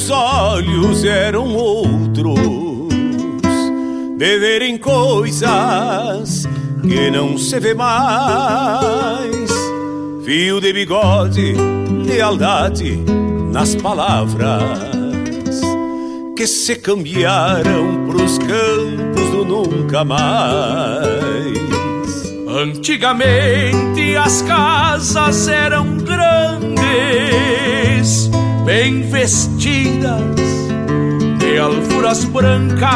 Meus olhos eram outros, de verem coisas que não se vê mais. Fio de bigode, lealdade nas palavras que se cambiaram pros campos do nunca mais. Antigamente as casas eram grandes, bem vestidas de alfuras brancas,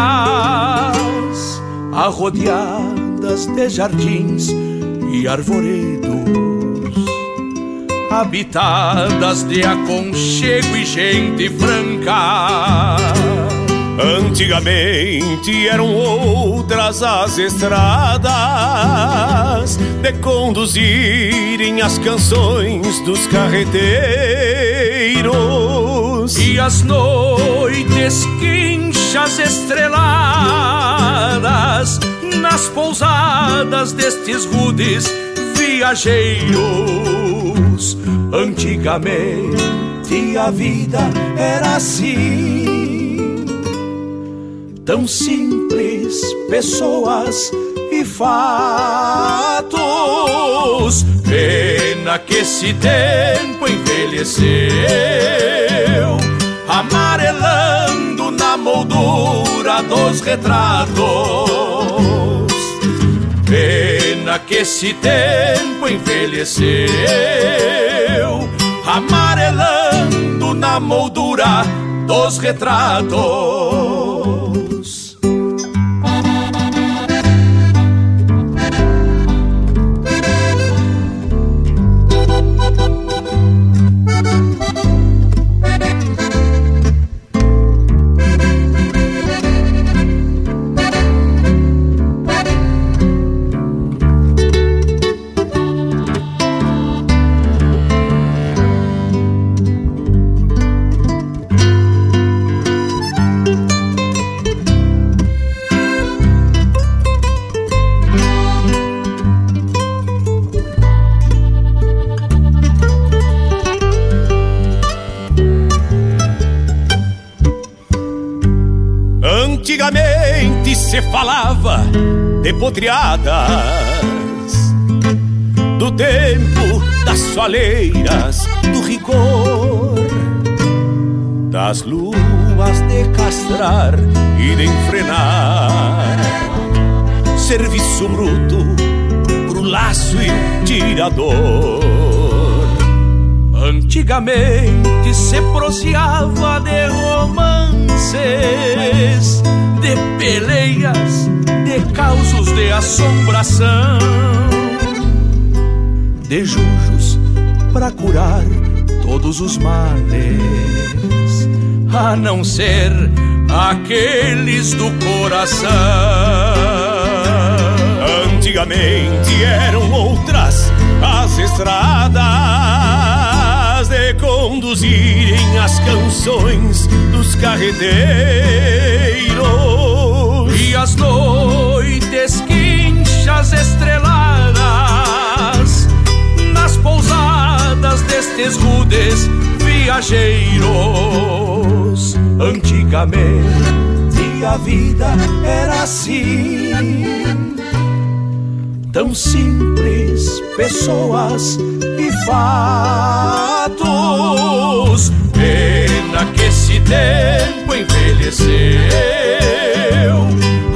arrodeadas de jardins e arvoredos, habitadas de aconchego e gente franca Antigamente eram outras as estradas de conduzirem as canções dos carreteiros e as noites quinchas estreladas nas pousadas destes rudes viajeiros. Antigamente a vida era assim tão simples, pessoas e fatos. Pena que esse tempo envelheceu, amarelando na moldura dos retratos. Pena que esse tempo envelheceu, amarelando na moldura dos retratos. Se falava de podreadas do tempo das soleiras, do rigor das luas de castrar e de enfrenar. Serviço bruto pro laço e tirador. Antigamente se proseava de romances assombração, de jujos para curar todos os males, a não ser aqueles do coração. Antigamente eram outras as estradas de conduzirem as canções dos carreteiros e as noites estreladas nas pousadas destes rudes viajeiros. Antigamente a vida era assim, tão simples, pessoas e fatos. Pena que esse tempo envelheceu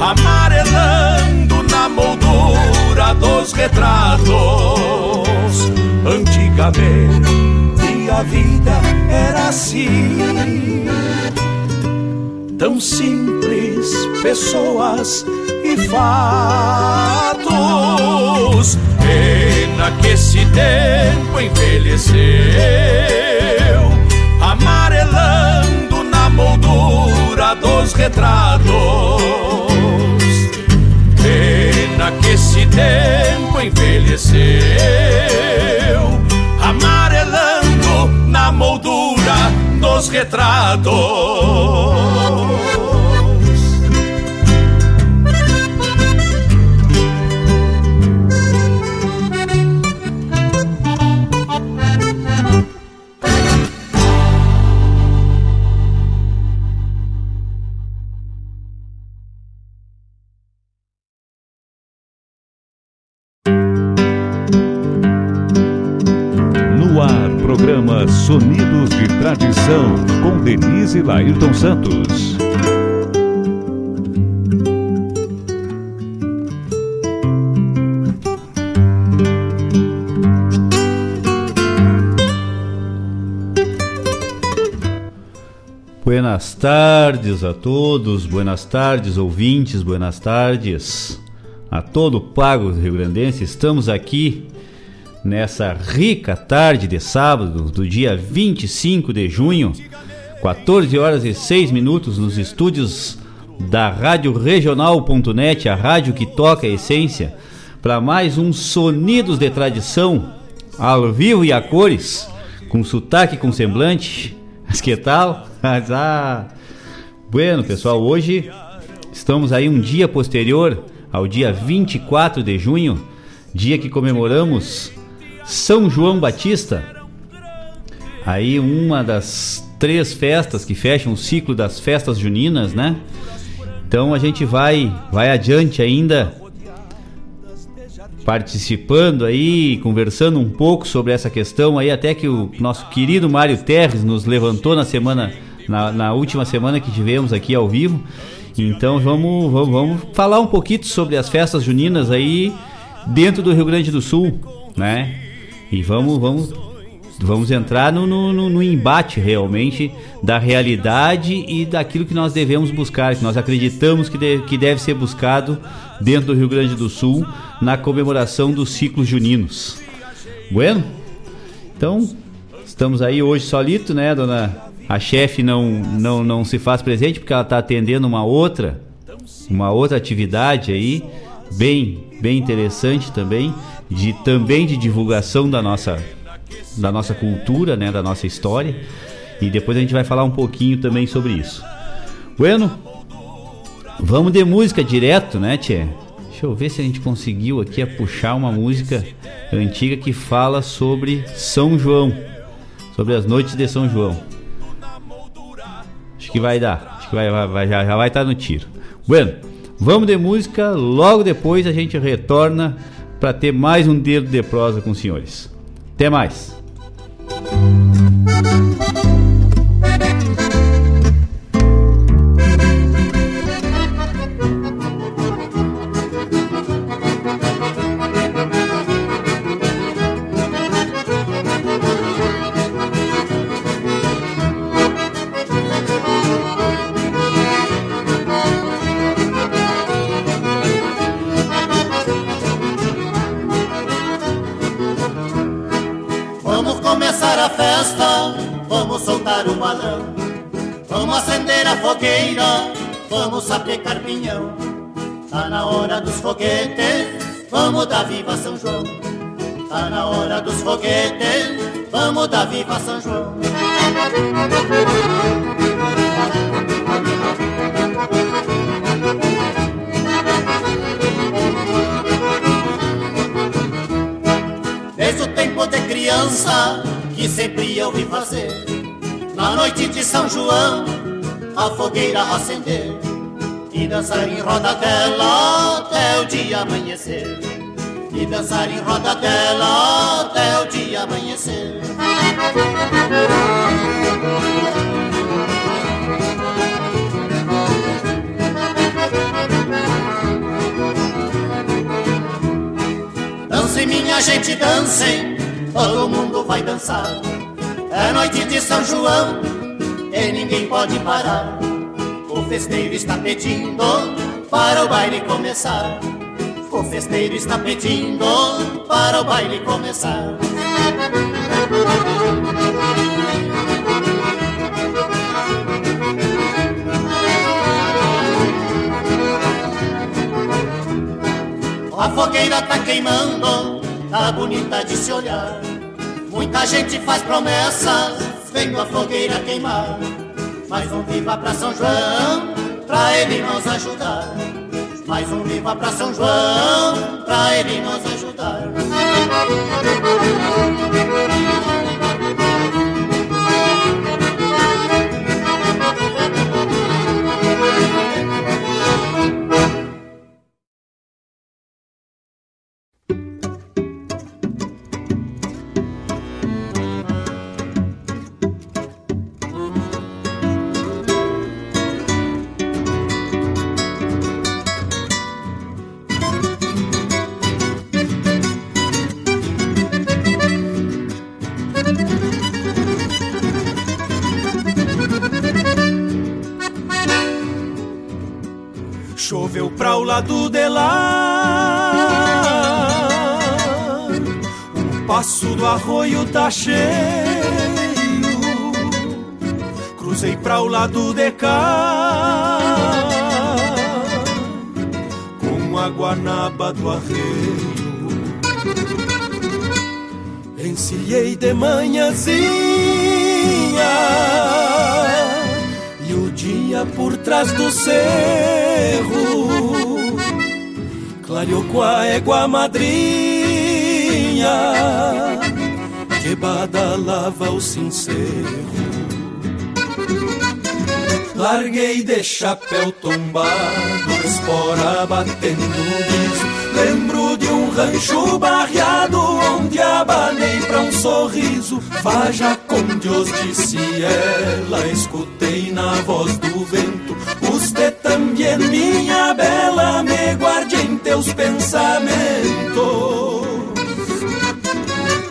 amarelando retratos. Antigamente a vida era assim, tão simples, pessoas e fatos. Pena que esse tempo envelheceu, amarelando na moldura dos retratos que esse tempo envelheceu, amarelando na moldura dos retratos. Sonidos de Tradição, com Denise Laírton Santos. Buenas tardes a todos, buenas tardes ouvintes, buenas tardes a todo o Pago Rio Grandense. Estamos aqui nessa rica tarde de sábado, do dia 25 de junho, 14 horas e 6 minutos, nos estúdios da Rádio Regional.net, a rádio que toca a essência, para mais um Sonidos de Tradição, ao vivo e a cores, com sotaque com semblante. Mas que tal? ah, bueno, pessoal, hoje estamos aí um dia posterior ao dia 24 de junho, dia que comemoramos são João Batista. Aí uma das três festas que fecham o ciclo das festas juninas, né? Então a gente vai vai adiante ainda participando aí, conversando um pouco sobre essa questão aí, até que o nosso querido Mário Terres nos levantou na semana, na, na última semana que tivemos aqui ao vivo. Então vamos, vamos, vamos falar um pouquinho sobre as festas juninas aí dentro do Rio Grande do Sul, né? E vamos, vamos, vamos entrar no, no, no, embate realmente da realidade e daquilo que nós devemos buscar, que nós acreditamos que, de, que deve ser buscado dentro do Rio Grande do Sul na comemoração dos ciclos juninos. Bueno? Então, estamos aí hoje solito, né, dona? A chefe não, não, não se faz presente porque ela está atendendo uma outra, uma outra atividade aí, bem, bem interessante também de também de divulgação da nossa da nossa cultura, né, da nossa história. E depois a gente vai falar um pouquinho também sobre isso. Bueno, vamos de música direto, né, Tchê? Deixa eu ver se a gente conseguiu aqui a puxar uma música antiga que fala sobre São João, sobre as noites de São João. Acho que vai dar, acho que vai, vai já, já vai estar no tiro. Bueno, vamos de música, logo depois a gente retorna para ter mais um dedo de prosa com os senhores. Até mais! Viva São João. Desde o tempo de criança que sempre eu vi fazer, na noite de São João a fogueira acender e dançar em roda dela até o dia amanhecer. E dançar em roda dela até o dia amanhecer. Dancem, minha gente, dancem, todo mundo vai dançar. É noite de São João e ninguém pode parar. O festeiro está pedindo para o baile começar. O festeiro está pedindo para o baile começar. A fogueira tá queimando, tá bonita de se olhar. Muita gente faz promessas vendo a fogueira queimar. Mais um viva pra São João, pra ele nos ajudar. Mais um viva pra São João, pra ele nos ajudar. Arroio tá cheio. Cruzei pra o lado de cá. Com a guanaba do arreio. Encilhei de manhãzinha E o dia por trás do cerro Clareou com a égua madrinha Que badalava o sincero Larguei de chapéu tombado, espora batendo guiso Lembro de um rancho barreado onde abanei pra um sorriso. Faja com Deus, disse ela, escutei na voz do vento. Você também, minha bela, me guarde em teus pensamentos.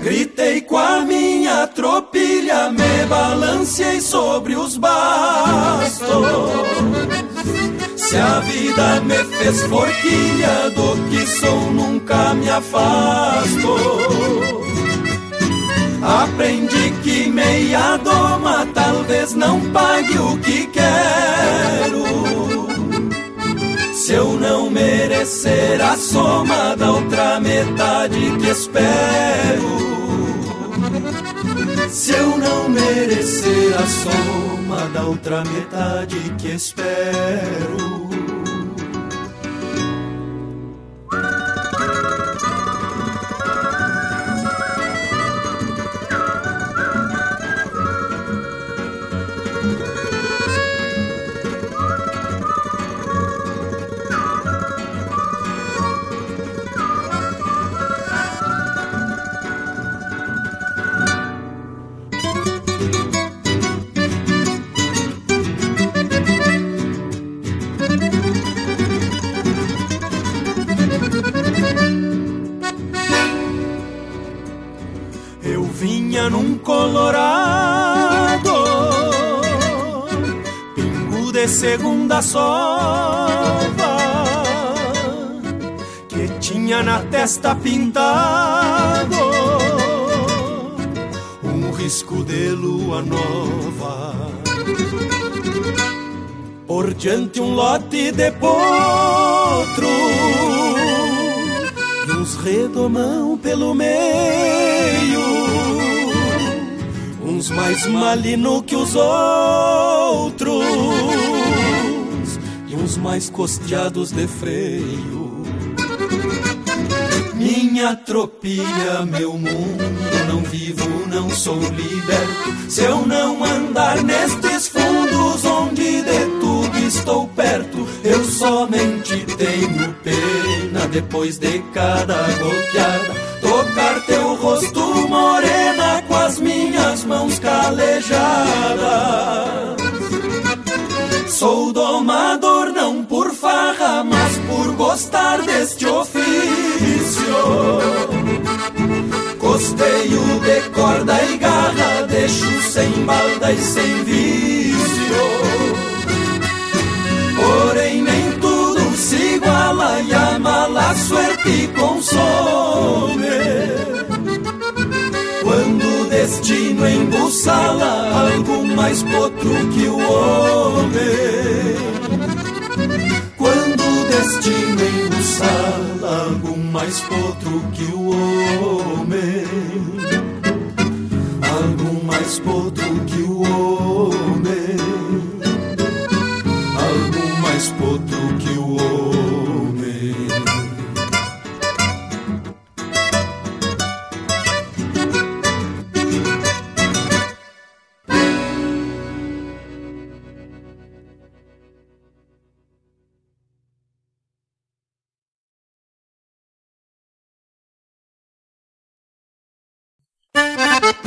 Gritei com a minha tropilha, me balanceei sobre os bastos. Se a vida me fez forquilha, do que sou nunca me afasto. Aprendi que meia doma talvez não pague o que quero. Se eu não merecer a soma da outra metade que espero. Se eu não merecer a soma da outra metade que espero. Segunda sova que tinha na testa pintado. Um risco de lua nova. Por diante um lote de potro e uns redomão pelo meio, uns mais malino que os outros os mais costeados de freio. Minha tropilha, meu mundo, não vivo, não sou liberto. Se eu não andar nestes fundos onde de tudo estou perto, eu somente tenho pena depois de cada goteada. Tocar teu rosto minhas mãos calejadas. Sou domador não por farra, mas por gostar deste ofício. Costeio de corda e garra, deixo sem balda e sem vício. Porém nem tudo se iguala e a mala suerte consome. Quando o destino embussala algo mais potro que o homem. Destino em sala algo mais potro que o homem, algo mais potro que o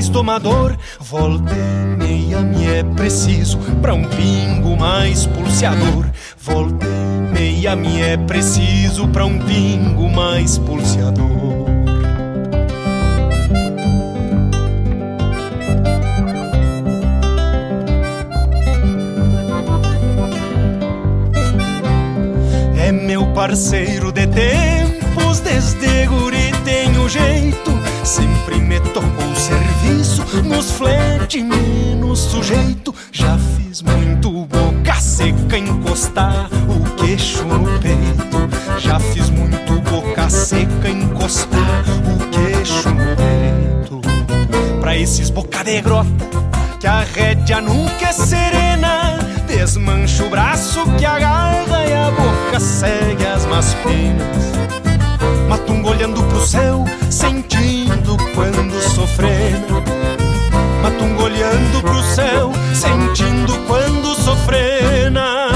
Mais domador. Volta e meia me é preciso pra um pingo mais pulseador. Volta e meia me é preciso pra um pingo mais pulseador. parceiro de tempos, desde guri tenho jeito. Sempre me tocou serviço, nos flete menos sujeito. Já fiz muito boca seca encostar o queixo no peito. Já fiz muito boca seca encostar o queixo no peito. Pra esses boca de grota, que a rédea nunca é serena Desmancha o braço que agarra e a boca segue as más penas. Matungo olhando pro céu, sentindo quando sofrendo. Matungo olhando pro céu, sentindo quando sofrena.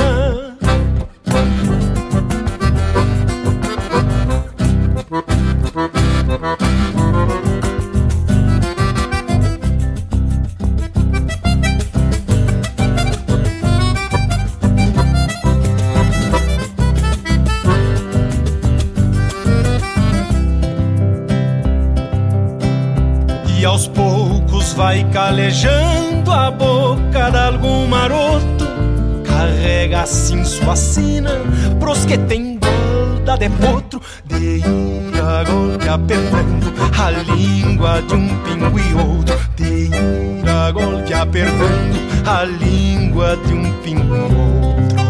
Algum maroto. Carrega assim sua sina pros que tem golda de potro. De ir a golpe apertando a língua de um pingo e outro. De ir a golpe apertando a língua de um pingo e outro.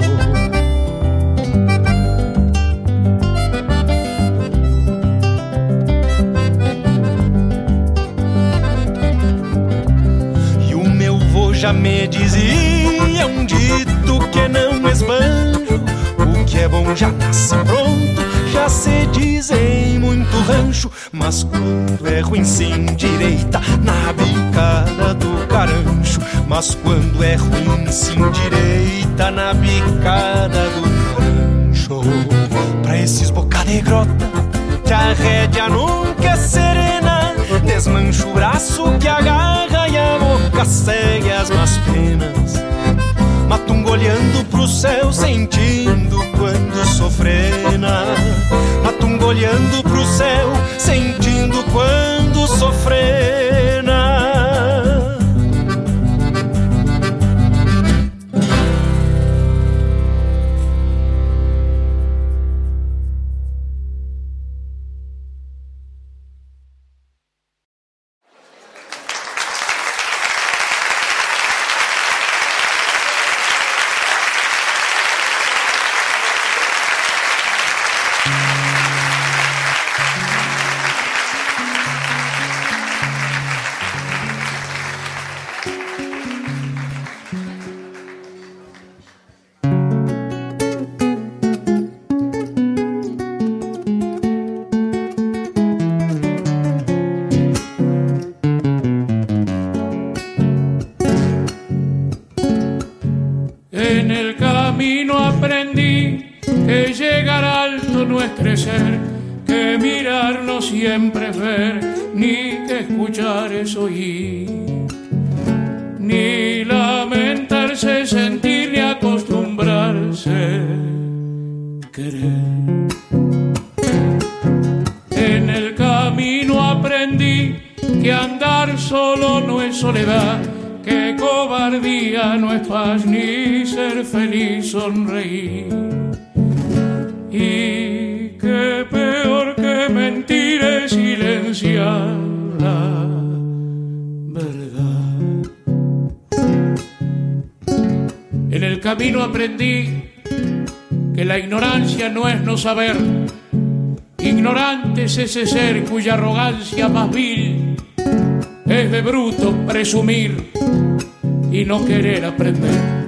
Já me dizia um dito que não esbanjo. O que é bom já nasce pronto, já se diz em muito rancho. Mas quando é ruim sim direita, na bicada do carancho. Mas quando é ruim sim direita, na bicada do carancho. Pra esses boca de grota, que a rédea nunca é serena. Desmancha o braço que agarra segue as más penas. Matungo olhando pro céu, sentindo quando sofrena. Matungo olhando pro céu, sentindo quando sofrena. Ignorante es ese ser cuya arrogancia más vil es de bruto presumir y no querer aprender.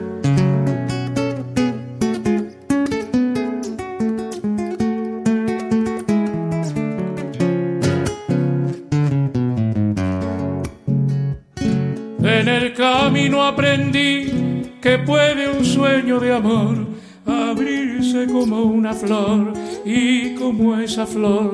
Flor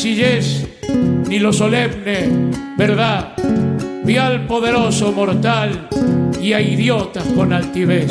sencillez, ni lo solemne, verdad. Vi al poderoso mortal y a idiotas con altivez.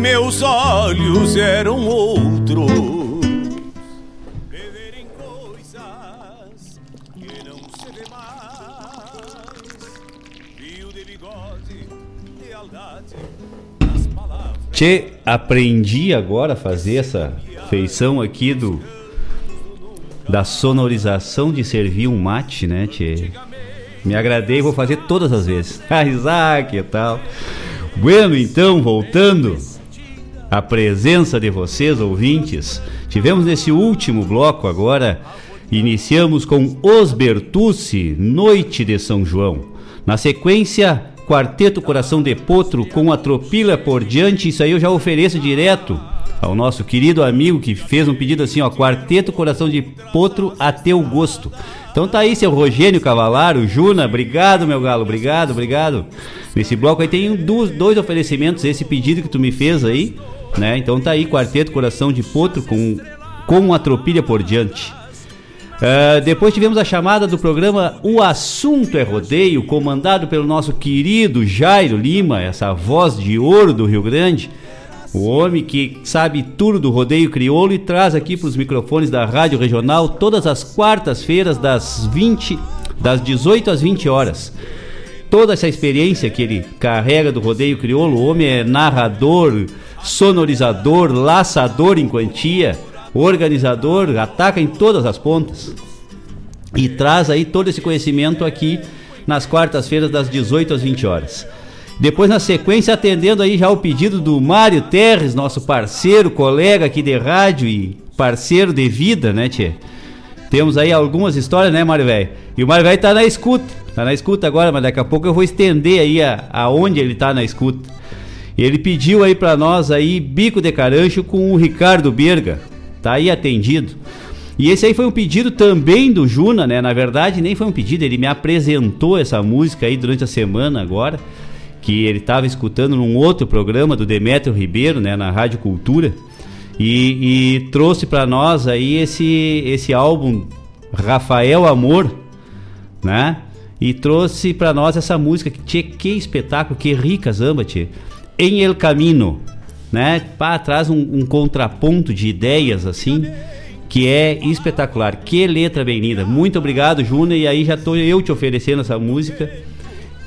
Meus olhos eram outros. Tchê, aprendi agora a fazer essa feição aqui do da sonorização de servir um mate, né, Tchê? Me agradei, vou fazer todas as vezes. Ah, Isaac e tal. Bueno, então, voltando à presença de vocês, ouvintes, tivemos nesse último bloco agora, iniciamos com Os Bertucci, Noite de São João. Na sequência, Quarteto Coração de Potro com a Tropila por diante, isso aí eu já ofereço direto ao nosso querido amigo que fez um pedido assim, ó, Quarteto Coração de Potro a teu gosto. Então tá aí, seu Rogênio Cavalaro, Juna, obrigado, meu galo, obrigado, obrigado. Nesse bloco aí tem dois, dois oferecimentos, esse pedido que tu me fez aí, né? Então tá aí, Quarteto Coração de Potro com, com a tropilha por diante. Uh, depois tivemos a chamada do programa O Assunto é Rodeio, comandado pelo nosso querido Jairo Lima, essa voz de ouro do Rio Grande. O homem que sabe tudo do rodeio crioulo e traz aqui para os microfones da Rádio Regional todas as quartas-feiras das 20 das 18 às 20 horas. Toda essa experiência que ele carrega do rodeio crioulo, o homem é narrador, sonorizador, laçador em quantia, organizador, ataca em todas as pontas. E traz aí todo esse conhecimento aqui nas quartas-feiras das 18 às 20 horas. Depois, na sequência, atendendo aí já o pedido do Mário Terres, nosso parceiro, colega aqui de rádio e parceiro de vida, né, Tchê? Temos aí algumas histórias, né, Mário Velho? E o Mário Velho tá na escuta, tá na escuta agora, mas daqui a pouco eu vou estender aí aonde ele tá na escuta. Ele pediu aí para nós aí Bico de Carancho com o Ricardo Berga. Tá aí atendido. E esse aí foi um pedido também do Juna, né? Na verdade, nem foi um pedido, ele me apresentou essa música aí durante a semana agora que ele estava escutando num outro programa do Demetrio Ribeiro, né, na Rádio Cultura, e, e trouxe para nós aí esse, esse álbum Rafael Amor, né? E trouxe para nós essa música que tchê, que espetáculo, que rica zamba, tchê. Em El Camino, né? Pá, traz um, um contraponto de ideias assim que é espetacular. Que letra bem linda. Muito obrigado, Júnior. E aí já tô eu te oferecendo essa música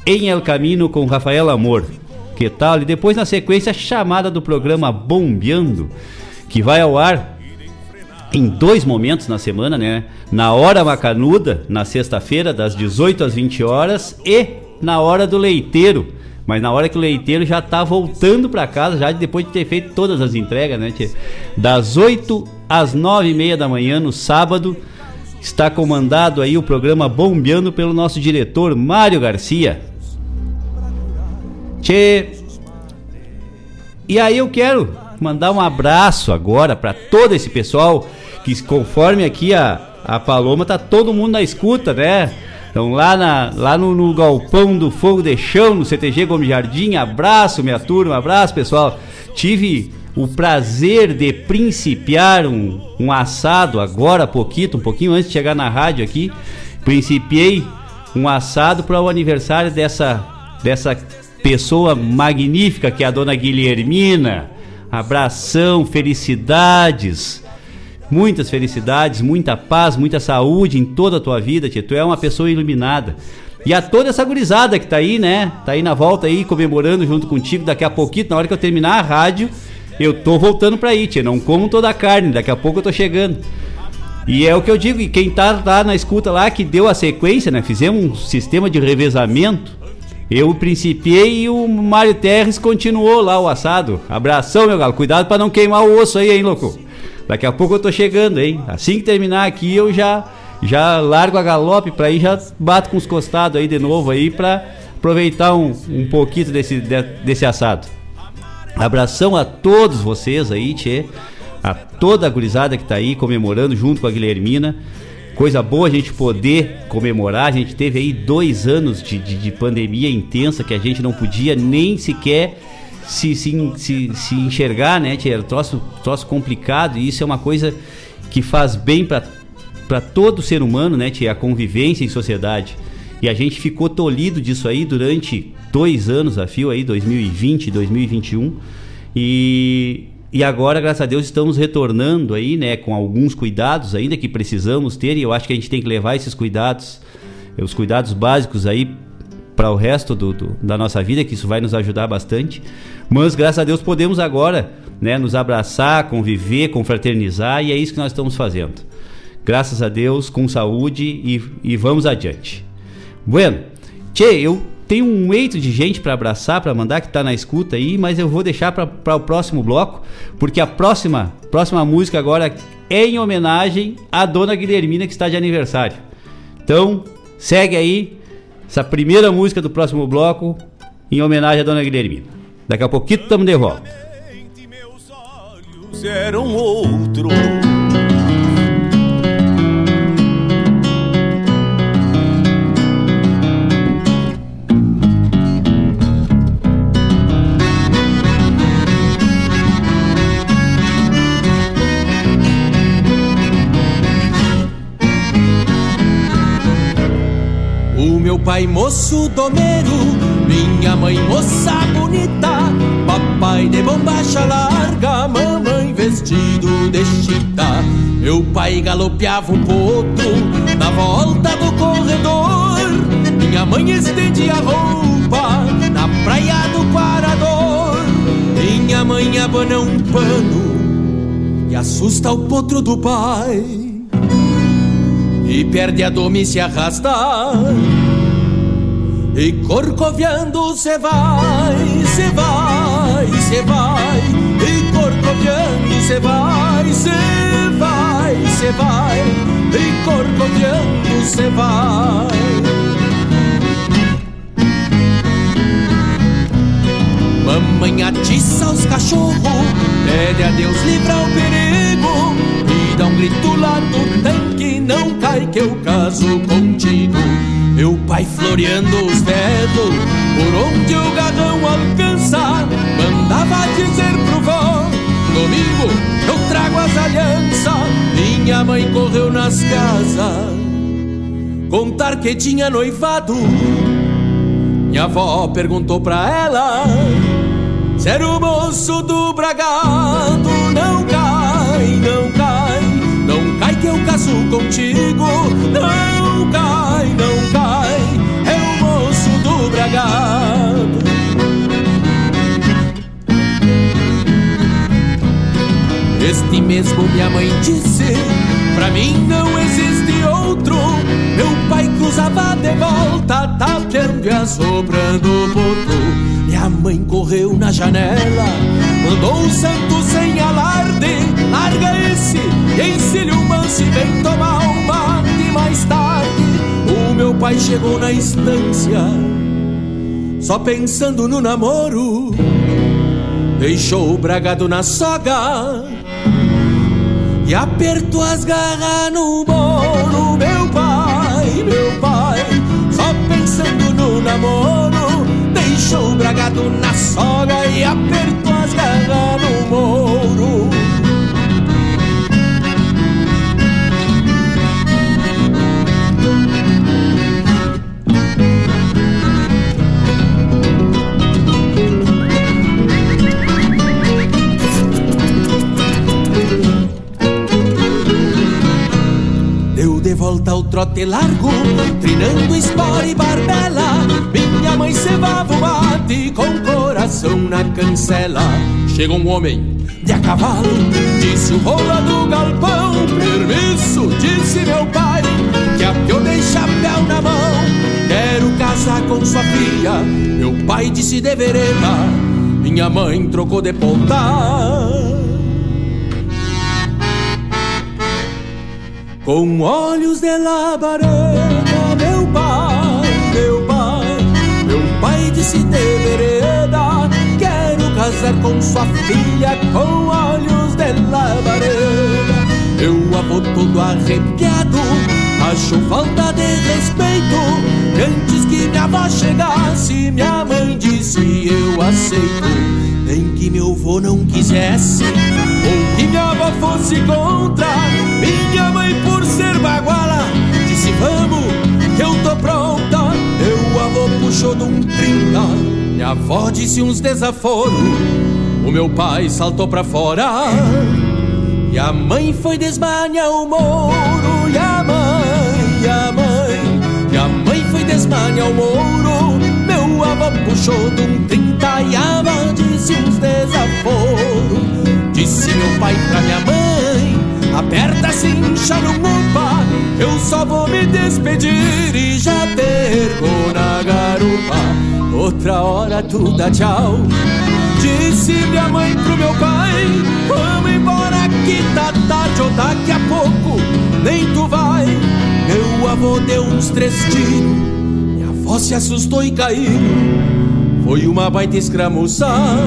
em El Camino com Rafael Amor. Que tal? E depois na sequência chamada do programa Bombeando, que vai ao ar em dois momentos na semana, né? Na hora macanuda, na sexta-feira, das 18 às 20 horas, e na hora do leiteiro. Mas na hora que o leiteiro já tá voltando para casa, já depois de ter feito todas as entregas, né? Das 8 às 9 e meia da manhã, no sábado, está comandado aí o programa Bombeando pelo nosso diretor Mário Garcia. Tchê. E aí eu quero mandar um abraço agora para todo esse pessoal que conforme aqui a, a Paloma tá todo mundo na escuta, né? Então lá, na, lá no, no, Galpão do Fogo de Chão, no CTG Gomes Jardim, abraço minha turma, abraço pessoal. Tive o prazer de principiar um, um assado agora, pouquinho, um pouquinho antes de chegar na rádio aqui. Principiei um assado para o aniversário dessa, dessa pessoa magnífica que é a dona Guilhermina. Abração, felicidades. Muitas felicidades, muita paz, muita saúde em toda a tua vida, tia. Tu é uma pessoa iluminada. E a toda essa gurizada que tá aí, né? Tá aí na volta aí, comemorando junto contigo. Daqui a pouquinho, na hora que eu terminar a rádio, eu tô voltando pra aí, tia. Não como toda a carne, daqui a pouco eu tô chegando. E é o que eu digo, e quem tá lá na escuta lá, que deu a sequência, né? Fizemos um sistema de revezamento eu principiei e o Mário Terres continuou lá o assado. Abração, meu galo. Cuidado para não queimar o osso aí, hein, louco. Daqui a pouco eu tô chegando, hein? Assim que terminar aqui, eu já já largo a galope para ir já bato com os costados aí de novo aí para aproveitar um, um pouquinho desse, de, desse assado. Abração a todos vocês aí, tchê. A toda a gurizada que tá aí comemorando junto com a Guilhermina. Coisa boa a gente poder comemorar. A gente teve aí dois anos de, de, de pandemia intensa que a gente não podia nem sequer se, se, se, se enxergar, né? Era um troço, troço complicado e isso é uma coisa que faz bem para todo ser humano, né? Tia? A convivência em sociedade. E a gente ficou tolhido disso aí durante dois anos a fio aí, 2020 e 2021. E, e agora, graças a Deus, estamos retornando aí, né, com alguns cuidados ainda que precisamos ter, e eu acho que a gente tem que levar esses cuidados, os cuidados básicos aí para o resto do, do, da nossa vida, que isso vai nos ajudar bastante. Mas graças a Deus podemos agora, né, nos abraçar, conviver, confraternizar, e é isso que nós estamos fazendo. Graças a Deus, com saúde e, e vamos adiante. Bueno, Tchê, eu tem um eito de gente para abraçar, para mandar que tá na escuta aí, mas eu vou deixar para o próximo bloco, porque a próxima, próxima música agora é em homenagem à dona Guilhermina que está de aniversário. Então, segue aí essa primeira música do próximo bloco em homenagem à dona Guilhermina. Daqui a pouquinho estamos de volta. Meus olhos eram outro pai moço domeiro, minha mãe moça bonita, papai pai de bombacha larga, mamãe vestido de chita. Meu pai galopeava um potro na volta do corredor. Minha mãe estendia a roupa na praia do Quarador. Minha mãe abana um pano e assusta o potro do pai. E perde a dome e se arrasta e corcoviando se vai, se vai, se vai. E corcoviando se vai, se vai, se vai. E corcoviando se vai. Mamãe atiça os cachorros Pede a Deus livrar o perigo. E dá um grito lá do tanque Não cai que eu caso contigo meu pai floreando os dedos Por onde o garrão alcança Mandava dizer pro vó Domingo eu trago as alianças. Minha mãe correu nas casas Contar que tinha noivado. Minha avó perguntou pra ela Se o moço do bragado Não cai, não cai Não cai que eu caso contigo não cai bragado Este mesmo minha mãe disse Pra mim não existe outro. Meu pai cruzava de volta Tapeando e assoprando o potro Minha mãe correu na janela Mandou o santo sem alarde Larga esse ensine o manso E vem tomar um mate mais tarde. O meu pai chegou na estância só pensando no namoro. Deixou o bragado na soga e apertou as garras no moro. Meu pai, meu pai, só pensando no namoro. Deixou o bragado na soga e apertou as garras no moro. Volta ao trote largo, trinando espora e barbela. Minha mãe cevava o mate com coração na cancela. Chega um homem de a cavalo, disse o rola do galpão. Permisso, disse meu pai, que a eu dei chapéu na mão. Quero casar com sua filha, meu pai disse de vereda. Minha mãe trocou de pontar. Com olhos de labareda, meu pai, meu pai, meu pai disse de vereda, quero casar com sua filha com olhos de labareda. Meu avô todo arrepiado, achou falta de respeito, e antes que minha avó chegasse, minha mãe disse eu aceito. Nem que meu avô não quisesse, ou que minha avó fosse contra, Minha avó disse uns desaforos. O meu pai saltou pra fora. E a mãe foi desmanhar o moro. E a mãe, e a mãe E a mãe foi desmanhar o moro. Meu avô puxou de um trinta E a avó disse uns desaforos. Disse meu pai pra minha mãe Aperta cincha no Eu só vou me despedir E já perco na garupa Outra hora tu dá tchau. Disse minha mãe pro meu pai Vamos embora que tá tarde Ou daqui a pouco. Nem tu vai. Meu avô deu uns três tiros. Minha avó se assustou e caiu. Foi uma baita escramuçar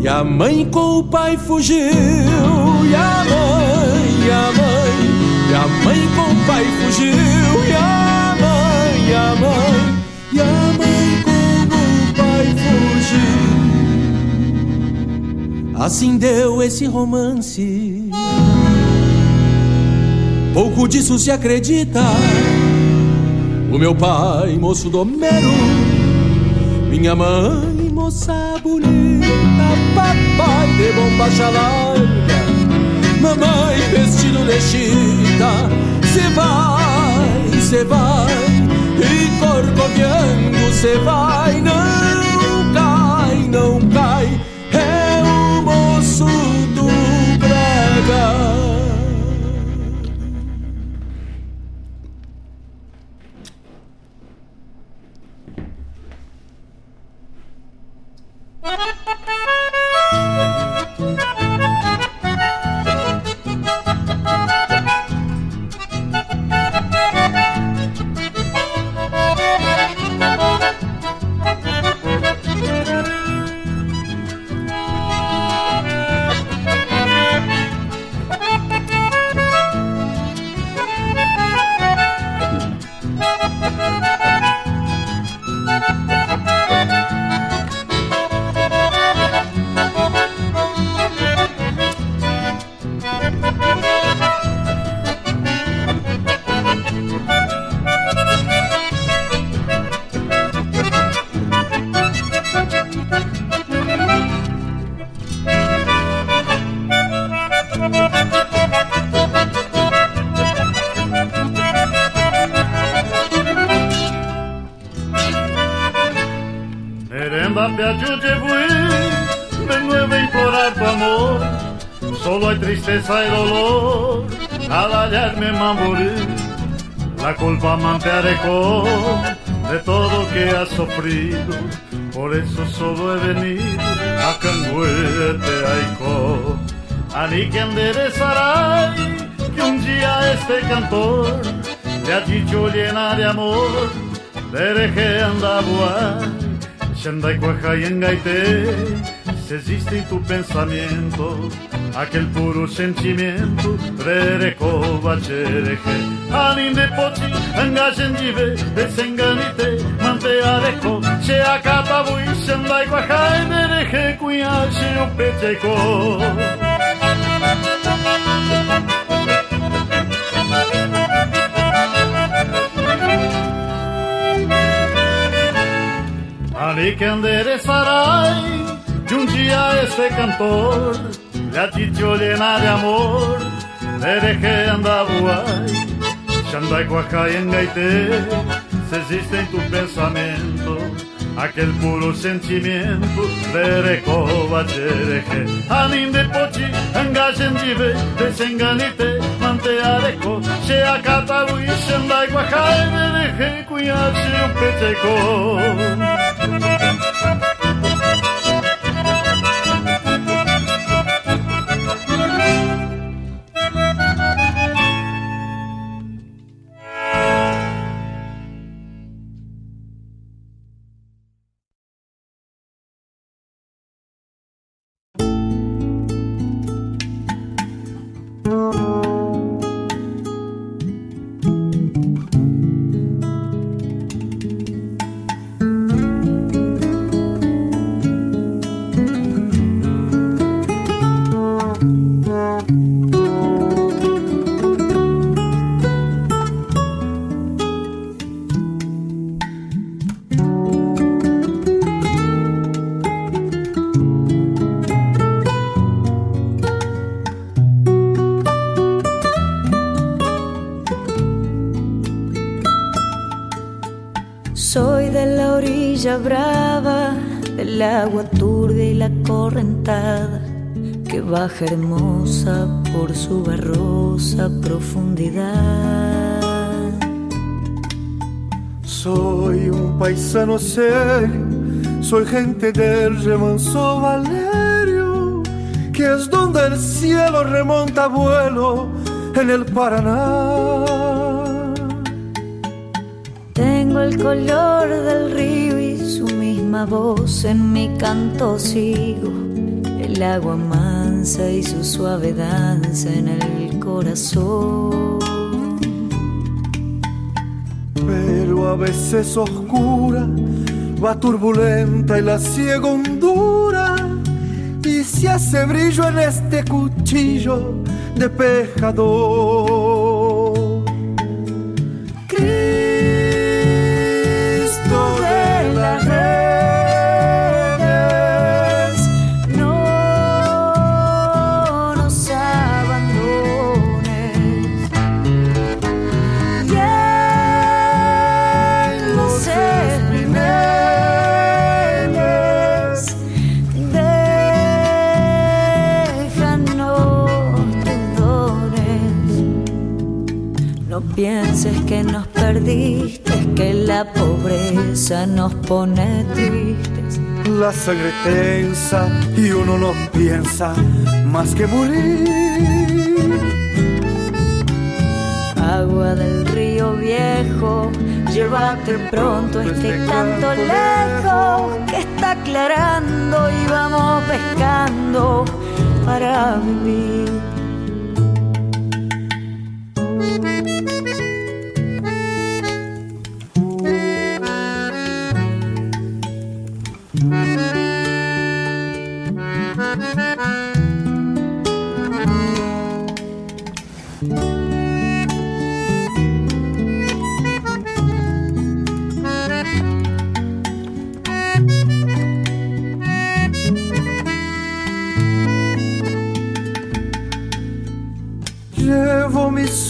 e a mãe com o pai fugiu. E a mãe, e a mãe. E a mãe com o pai fugiu. E a mãe, e a mãe E a mãe com o pai fugiu. Assim deu esse romance. Pouco disso se acredita. O meu pai, moço do mero Minha mãe moça bonita, papai de bombacha larga, mamãe vestido de chita, se vai, se vai, e corcoviando se vai, não cai, não cai, é o moço do brega. Tristeza y dolor al hallarme mamoré. La culpa me de todo que ha sufrido. Por eso solo he venido a Canguete Aiko. A ni que enderezará que un día este cantor le ha dicho llena de amor. Dereje anda buay, Shandai cuaja y engaite, se existe en tu pensamiento Aquel puro sentimiento sentimento Rereco cereje Alin de pochi Angajen jive Desenganite mante Manteareco Se acatabu y sendai Guajay dereje Cuyache o pecheco Ali que endereçará de um dia este cantor. Dicho llena de amor, le dejé andar guay, Shandai Guajay en Gaité, se existe en tu pensamiento, aquel puro sentimiento, de recoba chereje, anin de pochi, engajen jive, desenganite, manteareco, se acata y Shandai Guajay, le dejé cuidarse un pecheco. Baja hermosa por su barrosa profundidad. Soy un paisano serio, soy gente del remanso Valerio, que es donde el cielo remonta vuelo en el Paraná. Tengo el color del río voz en mi canto sigo, el agua y su suave danza en el corazón. Pero a veces oscura, va turbulenta y la ciega hondura, y se hace brillo en este cuchillo de pescador. Nos pone tristes. La sangre tensa y uno no piensa más que morir. Agua del río viejo, llévate pronto este canto lejos que está aclarando y vamos pescando para vivir.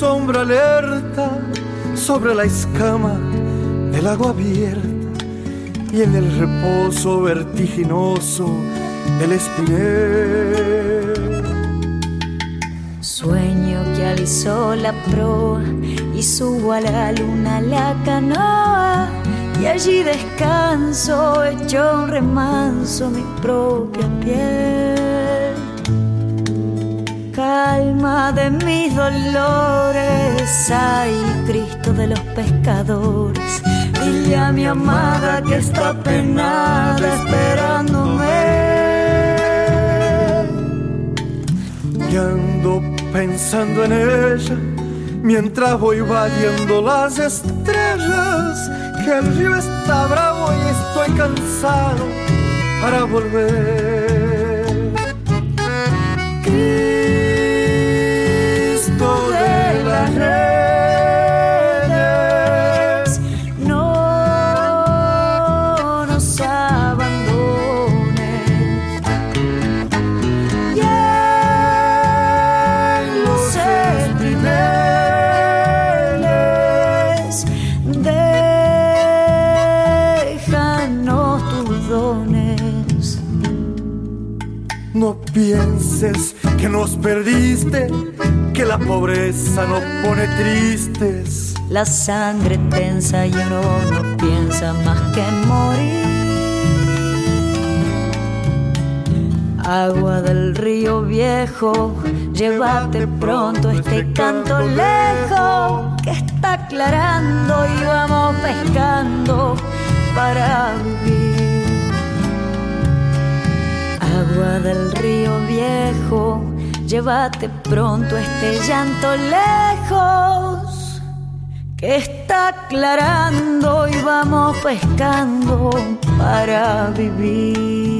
Sombra alerta sobre la escama del agua abierta y en el reposo vertiginoso del espinel. Sueño que alzó la proa y subo a la luna la canoa y allí descanso hecho un remanso mi propia piel calma de mis dolores, ay Cristo de los pescadores, dile a mi amada que está penada esperándome. Y ando pensando en ella mientras voy valiendo las estrellas, que el río está bravo y estoy cansado para volver. Que nos perdiste, que la pobreza nos pone tristes. La sangre tensa y uno no piensa más que en morir. Agua del río viejo, llévate pronto este canto lejos que está aclarando y vamos pescando para vivir. Agua del río viejo, llévate pronto este llanto lejos que está aclarando y vamos pescando para vivir.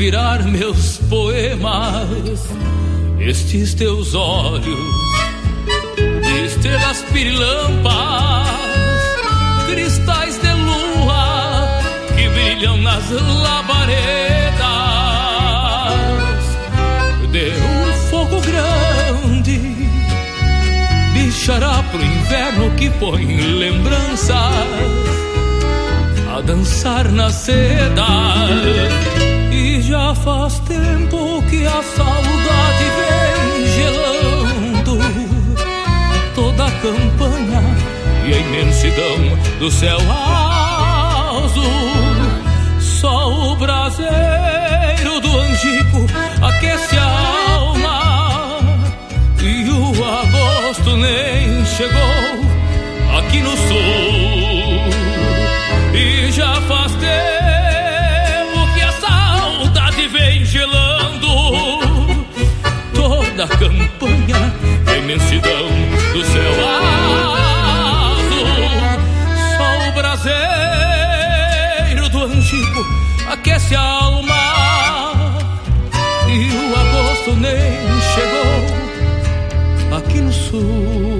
Inspirar meus poemas. Estes teus olhos de estrelas pirilampas, cristais de lua que brilham nas labaredas. De um fogo grande, bichará pro inverno que põe lembranças a dançar na seda. Já faz tempo que a saudade vem gelando toda a campanha e a imensidão do céu azul. Só o braseiro do angico aquece a alma e o agosto nem chegou aqui no sul. A alma e o agosto nem chegou aqui no sul.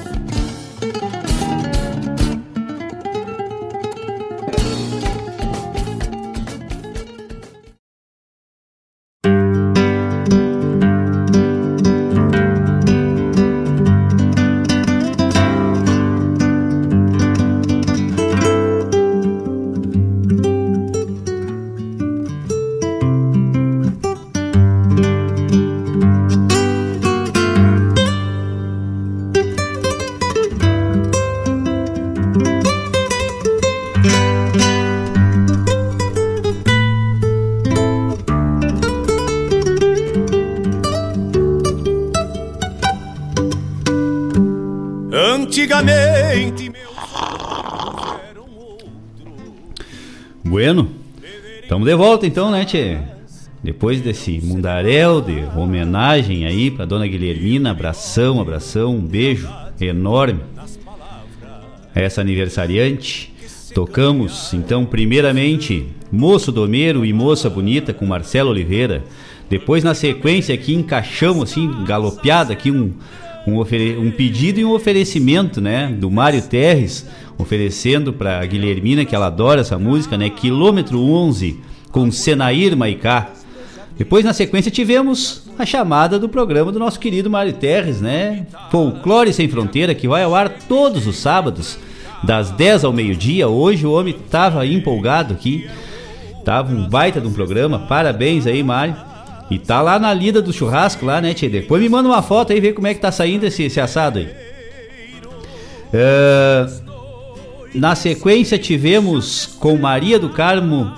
De volta então, né, Tchê? Depois desse mundaréu de homenagem aí pra dona Guilhermina, abração, abração, um beijo enorme a essa aniversariante. Tocamos, então, primeiramente, Moço Domeiro e Moça Bonita com Marcelo Oliveira. Depois, na sequência, aqui encaixamos, assim, galopeada aqui, um, um, um pedido e um oferecimento, né, do Mário Terres, oferecendo pra Guilhermina, que ela adora essa música, né, Quilômetro 11, com Senair Maicá. Depois, na sequência, tivemos a chamada do programa do nosso querido Mário Terres, né? Folclore Sem Fronteira, que vai ao ar todos os sábados, das 10 ao meio-dia. Hoje o homem tava empolgado aqui, tava um baita de um programa. Parabéns aí, Mário. E tá lá na lida do churrasco, lá, né, Tchê? Depois me manda uma foto aí, ver como é que tá saindo esse, esse assado aí. Uh, na sequência, tivemos com Maria do Carmo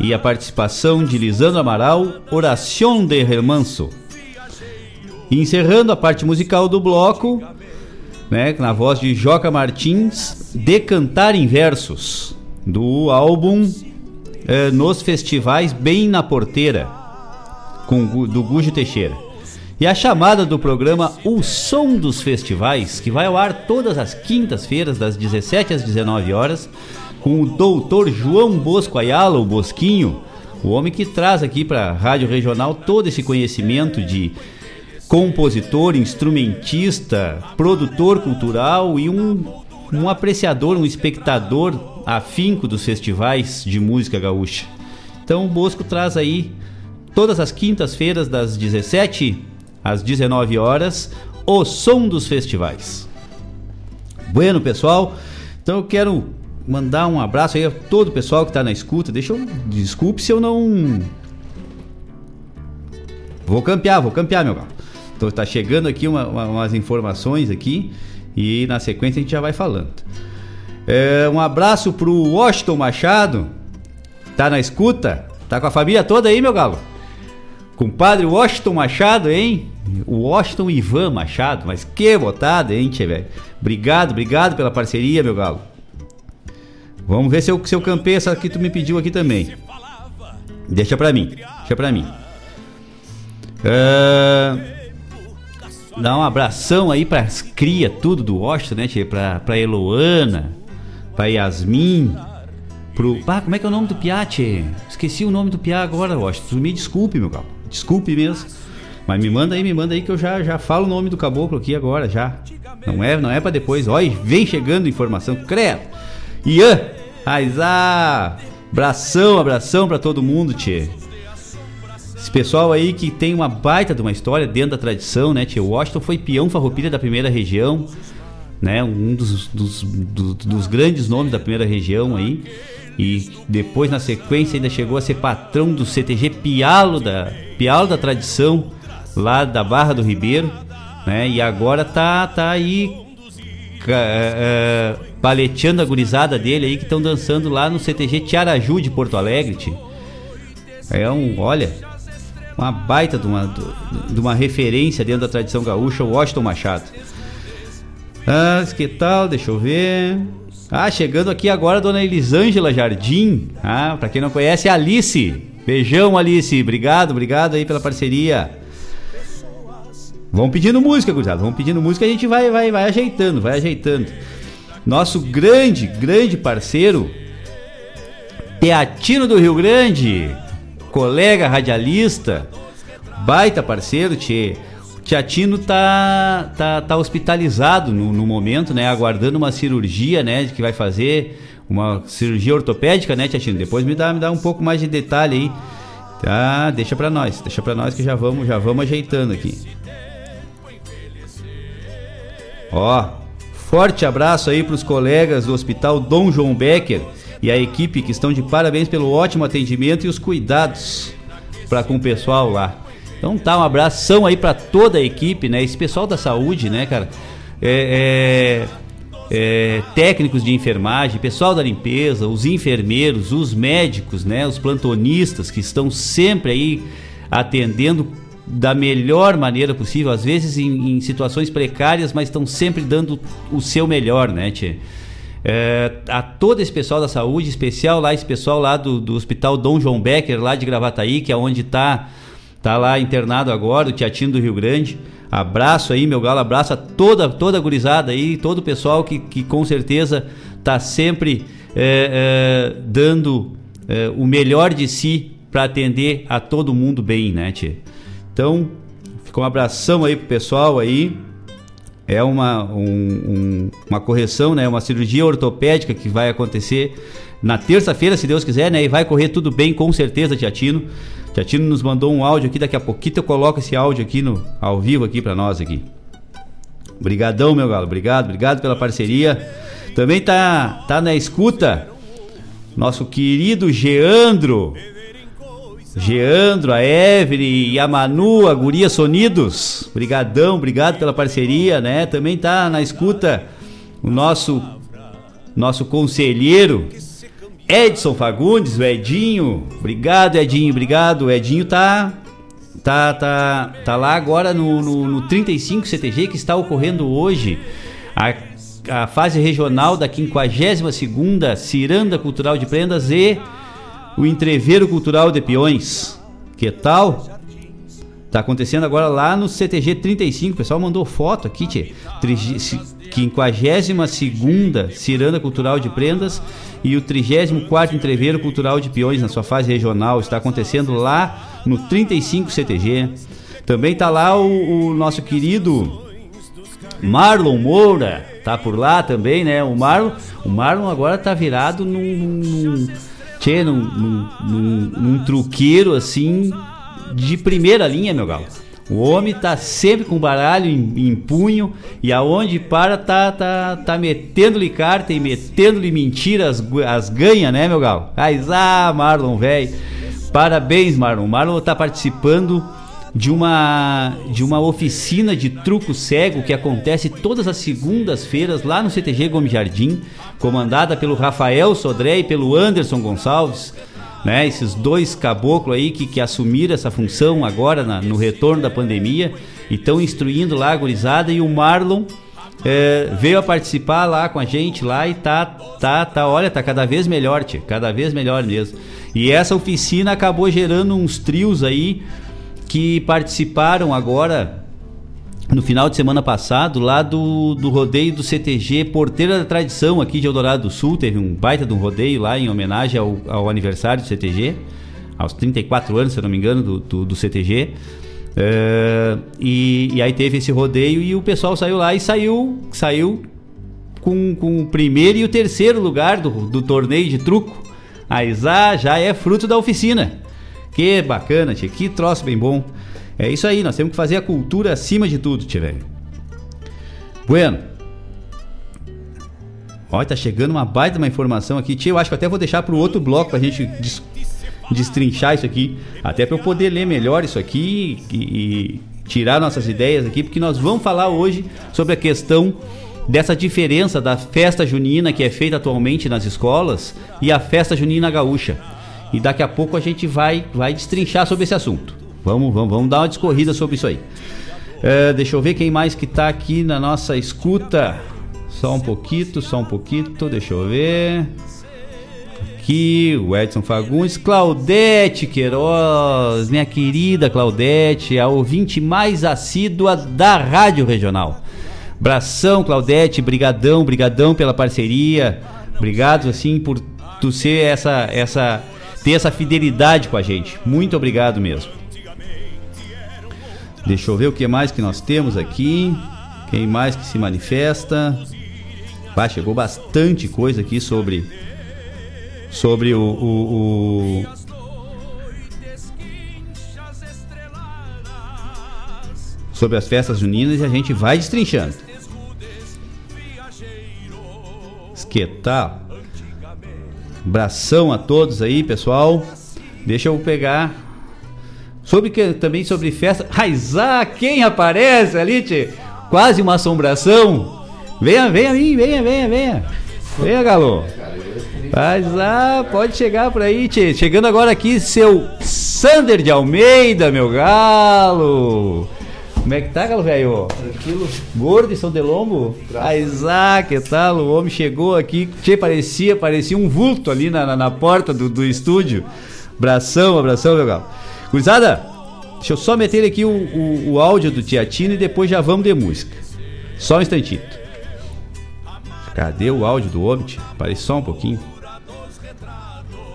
e a participação de Lisandro Amaral, Oração de Remanso. encerrando a parte musical do bloco, né, na voz de Joca Martins, Decantar em Versos, do álbum eh, Nos Festivais Bem na Porteira, com, do Gujo Teixeira. E a chamada do programa O Som dos Festivais, que vai ao ar todas as quintas-feiras, das 17 às 19 horas, com o doutor João Bosco Ayala, o Bosquinho, o homem que traz aqui para a Rádio Regional todo esse conhecimento de compositor, instrumentista, produtor cultural e um, um apreciador, um espectador afinco dos festivais de música gaúcha. Então o Bosco traz aí todas as quintas-feiras das 17 às 19 horas o som dos festivais. Bueno, pessoal, então eu quero mandar um abraço aí a todo o pessoal que está na escuta. Deixa eu. Desculpe se eu não. Vou campear, vou campear, meu galo. Então tá chegando aqui uma, uma, umas informações aqui e na sequência a gente já vai falando. É, um abraço pro Washington Machado. Tá na escuta? Tá com a família toda aí, meu galo? Compadre Washington Machado, hein? O Washington Ivan Machado, mas que botada, hein, tchê, velho? Obrigado, obrigado pela parceria, meu galo. Vamos ver se eu, se eu campei essa que tu me pediu aqui também. Deixa pra mim, deixa pra mim. Uh, dá um abração aí pras cria tudo do Washington, né, tia? Pra, pra Eloana, pra Yasmin, pro... Ah, como é que é o nome do Piá, tchê? Esqueci o nome do Piá agora, Washington. Me desculpe, meu galo. Desculpe mesmo. Mas me manda aí, me manda aí que eu já, já falo o nome do caboclo aqui agora, já. Não é, não é para depois. Olha, vem chegando informação. Credo. Ian, Raizá, abração, abração para todo mundo, tchê. Esse pessoal aí que tem uma baita de uma história dentro da tradição, né, tchê? O Washington foi peão farroupilha da primeira região, né? Um dos, dos, dos, dos grandes nomes da primeira região aí. E depois, na sequência, ainda chegou a ser patrão do CTG Pialo da, Pialo da Tradição, lá da Barra do Ribeiro, né? E agora tá, tá aí uh, paleteando a gurizada dele aí que estão dançando lá no CTG Tiaraju de Porto Alegre. É um, olha, uma baita de uma, de uma referência dentro da tradição gaúcha, o Washington Machado. Ah, que tal? Deixa eu ver. Ah, chegando aqui agora a dona Elisângela Jardim. Ah, pra quem não conhece, é Alice. Beijão, Alice. Obrigado, obrigado aí pela parceria. Vão pedindo música, gurizada. Vão pedindo música, a gente vai, vai, vai ajeitando, vai ajeitando. Nosso grande, grande parceiro, Teatino do Rio Grande, colega radialista, baita parceiro, Tchê. O Teatino tá, tá, tá hospitalizado no, no, momento, né? Aguardando uma cirurgia, né? Que vai fazer uma cirurgia ortopédica, né, Teatino? Depois me dá, me dá um pouco mais de detalhe aí. Tá, deixa pra nós, deixa pra nós que já vamos, já vamos ajeitando aqui. Ó, forte abraço aí para os colegas do Hospital Dom João Becker e a equipe que estão de parabéns pelo ótimo atendimento e os cuidados para com o pessoal lá. Então tá, um abração aí para toda a equipe, né? Esse pessoal da saúde, né, cara? É, é, é, técnicos de enfermagem, pessoal da limpeza, os enfermeiros, os médicos, né? Os plantonistas que estão sempre aí atendendo da melhor maneira possível, às vezes em, em situações precárias, mas estão sempre dando o seu melhor, né, Tchê? É, a todo esse pessoal da saúde, especial lá, esse pessoal lá do, do Hospital Dom João Becker, lá de Gravataí, que é onde está tá lá internado agora, o Teatino do Rio Grande. Abraço aí, meu galo, abraço a toda, toda a gurizada aí, todo o pessoal que, que com certeza está sempre é, é, dando é, o melhor de si para atender a todo mundo bem, né, tia? Então, fica um abração aí pro pessoal aí. É uma, um, um, uma correção, né? Uma cirurgia ortopédica que vai acontecer na terça-feira, se Deus quiser, né? E vai correr tudo bem, com certeza, Tiatino. Tiatino nos mandou um áudio aqui, daqui a pouquinho eu coloco esse áudio aqui no, ao vivo aqui para nós aqui. Obrigadão, meu galo. Obrigado, obrigado pela parceria. Também tá, tá na escuta nosso querido Geandro. Geandro, a Evelyn e a Manu, a Guria Sonidos. Brigadão, obrigado pela parceria, né? Também tá na escuta o nosso nosso conselheiro Edson Fagundes, o Edinho. Obrigado, Edinho, obrigado. O Edinho tá tá tá tá lá agora no, no, no 35 CTG que está ocorrendo hoje. A a fase regional da 52ª Ciranda Cultural de Prendas e o Entreveiro Cultural de Peões. Que tal? Tá acontecendo agora lá no CTG 35. O pessoal mandou foto aqui, tchê. 52ª Ciranda Cultural de Prendas e o 34º Entreveiro Cultural de Peões na sua fase regional. Está acontecendo lá no 35 CTG. Também tá lá o, o nosso querido Marlon Moura tá por lá também, né? O Marlon, o Marlon agora tá virado num, num, tchê, num, num, num, truqueiro assim de primeira linha, meu galo. O homem tá sempre com baralho em, em, punho e aonde para tá tá tá metendo-lhe carta e metendo-lhe mentiras as ganha, né, meu galo? Mas ah, Marlon, velho. Parabéns, Marlon. Marlon tá participando de uma de uma oficina de truco cego que acontece todas as segundas-feiras lá no CTG Gomes Jardim, comandada pelo Rafael Sodré e pelo Anderson Gonçalves, né? Esses dois caboclos aí que, que assumiram essa função agora na, no retorno da pandemia e estão instruindo lá a gurizada e o Marlon é, veio a participar lá com a gente lá e tá, tá, tá, olha, tá cada vez melhor, tia, cada vez melhor mesmo. E essa oficina acabou gerando uns trios aí que participaram agora no final de semana passado lá do, do rodeio do CTG Porteira da Tradição aqui de Eldorado do Sul. Teve um baita de um rodeio lá em homenagem ao, ao aniversário do CTG, aos 34 anos, se não me engano, do, do, do CTG. É, e, e, aí teve esse rodeio e o pessoal saiu lá e saiu, saiu com, com o primeiro e o terceiro lugar do, do torneio de truco. A Isa já é fruto da oficina. Que bacana, tia. Que troço bem bom. É isso aí, nós temos que fazer a cultura acima de tudo, tia, velho. Bueno. Olha, tá chegando uma baita uma informação aqui. Tia, eu acho que até vou deixar para o outro bloco pra gente des destrinchar isso aqui. Até para eu poder ler melhor isso aqui e, e tirar nossas ideias aqui, porque nós vamos falar hoje sobre a questão dessa diferença da festa junina que é feita atualmente nas escolas e a festa junina gaúcha e daqui a pouco a gente vai, vai destrinchar sobre esse assunto. Vamos, vamos, vamos dar uma discorrida sobre isso aí. É, deixa eu ver quem mais que está aqui na nossa escuta. Só um pouquinho, só um pouquinho, deixa eu ver. Aqui, o Edson Fagundes, Claudete Queiroz, minha querida Claudete, a ouvinte mais assídua da Rádio Regional. Bração, Claudete, brigadão, brigadão pela parceria. Obrigado, assim, por tu ser essa, essa ter essa fidelidade com a gente. Muito obrigado mesmo. Deixa eu ver o que mais que nós temos aqui. Quem mais que se manifesta? Ah, chegou bastante coisa aqui sobre sobre o, o, o sobre as festas juninas e a gente vai destrinchando. Que tal? Abração a todos aí, pessoal. Deixa eu pegar. Sobre que, também sobre festa. Raizá, quem aparece ali, tchê? Quase uma assombração. Venha, venha, venha, venha, venha. Venha, Galo. Mas, ah, pode chegar por aí, tchê. Chegando agora aqui, seu Sander de Almeida, meu galo. Como é que tá, galo velho? Tranquilo. Gordo de São Delombo? Mas, ah, que tal? O homem chegou aqui, parecia, parecia um vulto ali na, na, na porta do, do estúdio. Abração, abração, meu galo. Cruzada, deixa eu só meter aqui o, o, o áudio do Tiatino e depois já vamos de música. Só um instantinho. Cadê o áudio do homem? Parece só um pouquinho.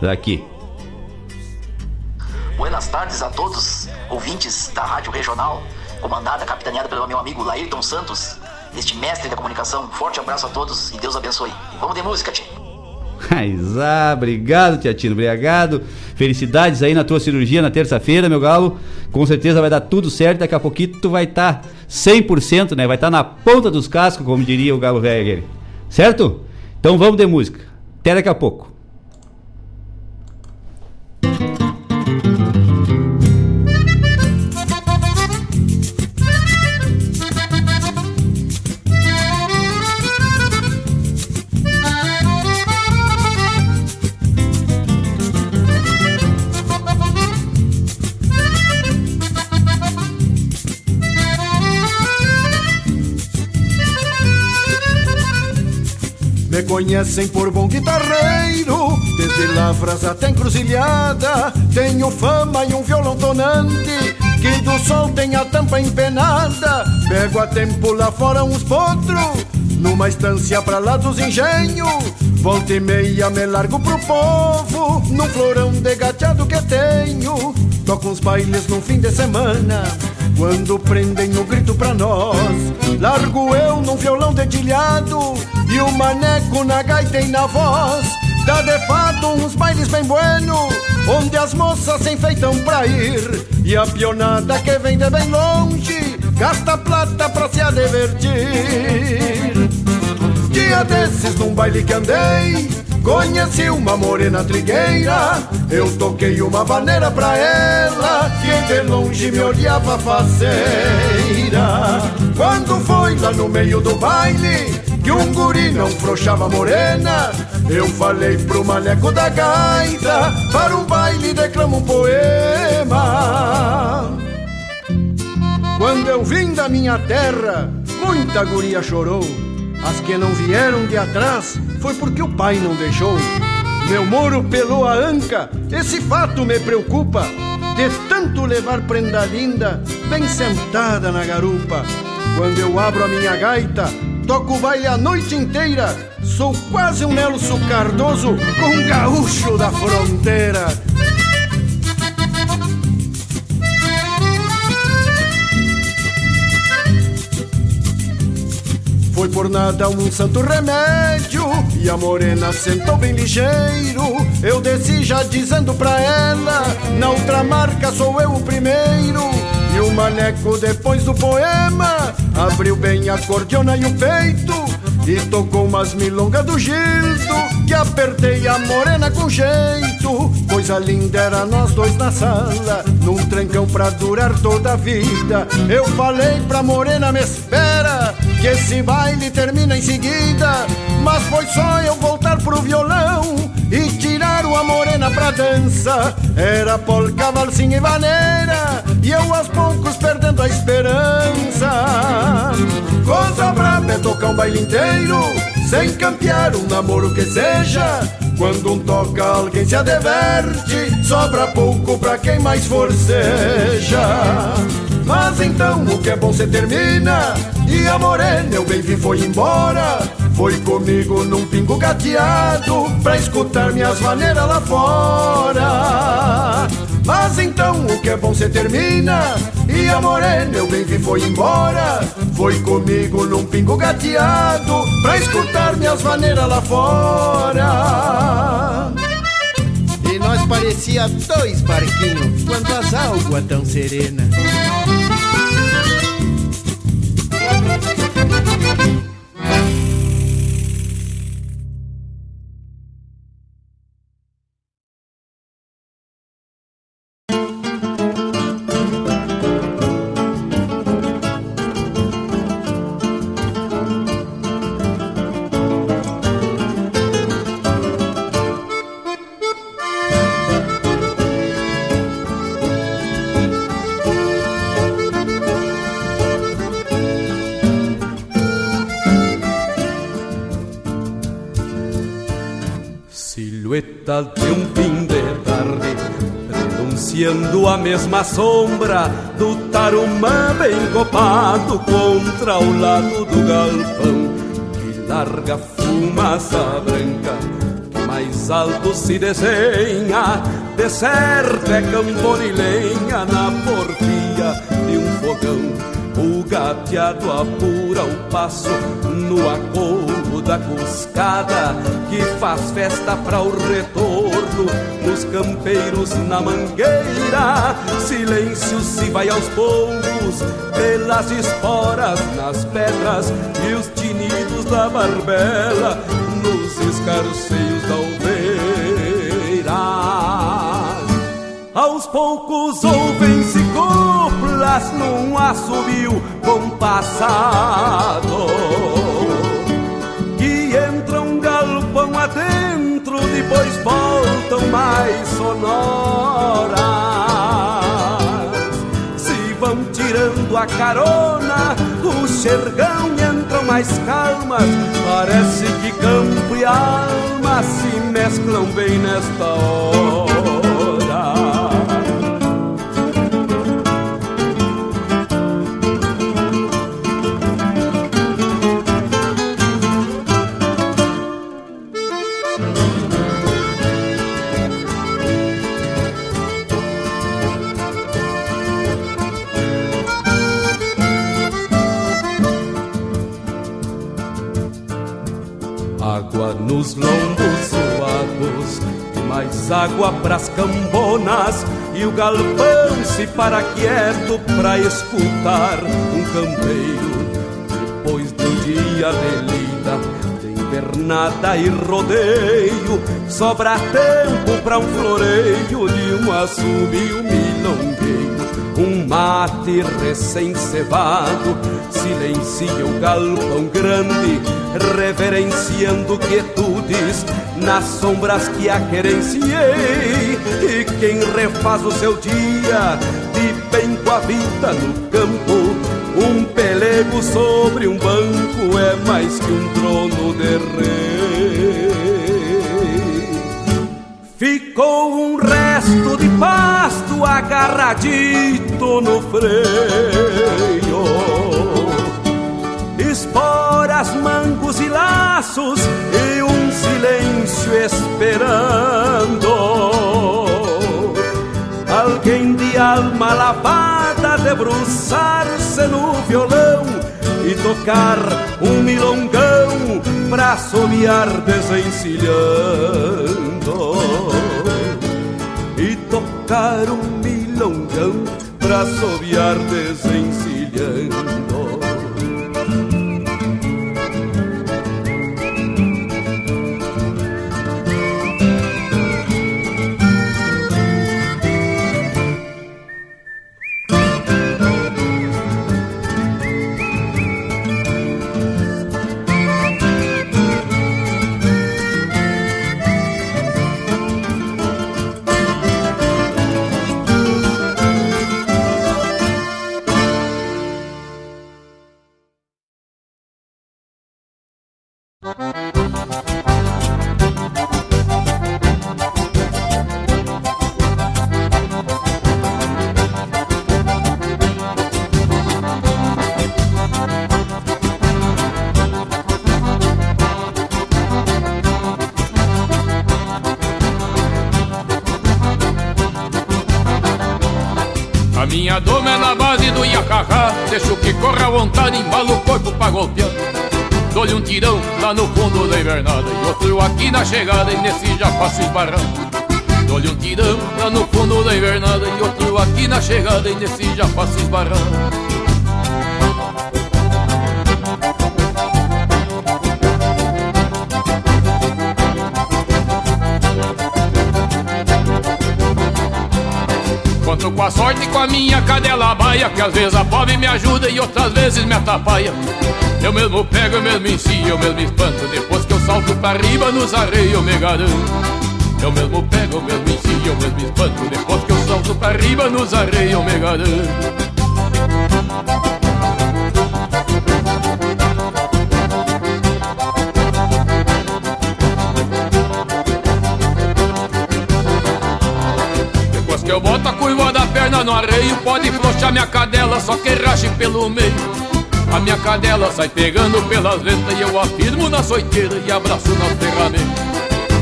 Daqui. Buenas tardes a todos, ouvintes da Rádio Regional, comandada, capitaneada pelo meu amigo Laírton Santos, este mestre da comunicação. Forte abraço a todos e Deus abençoe. Vamos de música, tchê. Ah, obrigado, Tiatino, obrigado. Felicidades aí na tua cirurgia na terça-feira, meu galo. Com certeza vai dar tudo certo. Daqui a pouquinho tu vai estar tá 100%, né? Vai estar tá na ponta dos cascos, como diria o galo velho. Certo? Então vamos de música. Até daqui a pouco. Conhecem por bom guitarreiro, desde lavras até encruzilhada. Tenho fama e um violão tonante, que do sol tem a tampa empenada. Pego a tempo lá fora uns potros, numa estância pra lá dos engenhos. Volta e meia me largo pro povo, num florão de gateado que tenho. Toco uns bailes no fim de semana. Quando prendem o grito pra nós, largo eu num violão dedilhado e o maneco na gaita e na voz. Dá de fato uns bailes bem bueno, onde as moças se enfeitam pra ir e a pionada que vem de bem longe gasta plata pra se divertir. Dia desses num baile que andei, conheci uma morena trigueira. Eu toquei uma vaneira pra ela, que de longe me olhava faceira. Quando foi lá no meio do baile, que um guri não frouxava morena, eu falei pro maneco da gaita, para um baile declamo um poema. Quando eu vim da minha terra, muita guria chorou. As que não vieram de atrás foi porque o pai não deixou. Meu moro pelou a anca, esse fato me preocupa. De tanto levar prenda linda, bem sentada na garupa. Quando eu abro a minha gaita, toco o baile a noite inteira. Sou quase um Nelson Cardoso com um gaúcho da fronteira. Foi por nada um santo remédio E a morena sentou bem ligeiro. Eu desci já dizendo pra ela Na outra marca sou eu o primeiro. E o maneco depois do poema Abriu bem a cordiona e o peito E tocou umas milongas do Gildo Que apertei a morena com jeito. Coisa linda era nós dois na sala Num trancão pra durar toda a vida. Eu falei pra morena me espera Que esse baile termina em seguida Mas foi só eu voltar pro violão E tirar uma morena pra dança Era polca, valsinha e vaneira E eu aos poucos perdendo a esperança Coisa braba é tocar um baile inteiro Sem campear um namoro que seja quando um toca, alguém se adverte. Sobra pouco pra quem mais forceja. Mas então o que é bom se termina. E a morena, eu bem vi, foi embora. Foi comigo num pingo gateado. Pra escutar minhas maneiras lá fora. Mas então o que é bom se termina. E a morena, eu bem vi, foi embora. Foi comigo num pingo gateado. Pra escutar minhas maneiras lá fora nós parecia dois barquinhos quando as águas tão serena. Mesma sombra Do tarumã bem copado Contra o lado do galpão Que larga fumaça branca Que mais alto se desenha De certo é lenha Na porfia de um fogão. O gateado apura o passo no acolo da cuscada que faz festa para o retorno nos campeiros na mangueira. Silêncio se vai aos poucos pelas esporas nas pedras e os tinidos da barbela nos escarceios da oveira. Aos poucos ouvem-se coplas num assobio compassado adentro, depois voltam mais sonoras. Se vão tirando a carona, o xergão entram mais calmas. Parece que campo e alma se mesclam bem nesta hora nos lombos suados mais água pras cambonas e o galpão se para quieto pra escutar um campeiro. Depois do dia de lida de invernada e rodeio sobra tempo pra um floreio de um assobio um mate recém-cevado silencia o galpão grande reverenciando quietudes nas sombras que a querenciei. E quem refaz o seu dia de bem com a vida no campo, um pelego sobre um banco é mais que um trono de rei. Ficou um resto de pasto agarradito no freio esporas, mangos e laços e um silêncio esperando. Alguém de alma lavada debruçar-se no violão e tocar um milongão pra assobiar desencilhando. E tocar um milongão pra assobiar desencilhando. Chegada e nesse já passo esbarrando Dou-lhe um tirão lá no fundo da invernada E outro aqui na chegada e nesse já passo esbarrando Conto com a sorte e com a minha cadela baia Que às vezes a pobre me ajuda e outras vezes me atrapalha. Eu mesmo pego, eu mesmo ensino, eu mesmo espanto Depois que salto pra riba nos areios, me garanto. Eu mesmo pego, eu mesmo ensino, eu mesmo espanto. Depois que eu salto pra riba nos areios, eu me garanto. Depois que eu boto a curva da perna no areio, pode frouxar minha cadela, só que rache pelo meio. A minha cadela sai pegando pelas ventas E eu afirmo na soiteira e abraço nas ferramentas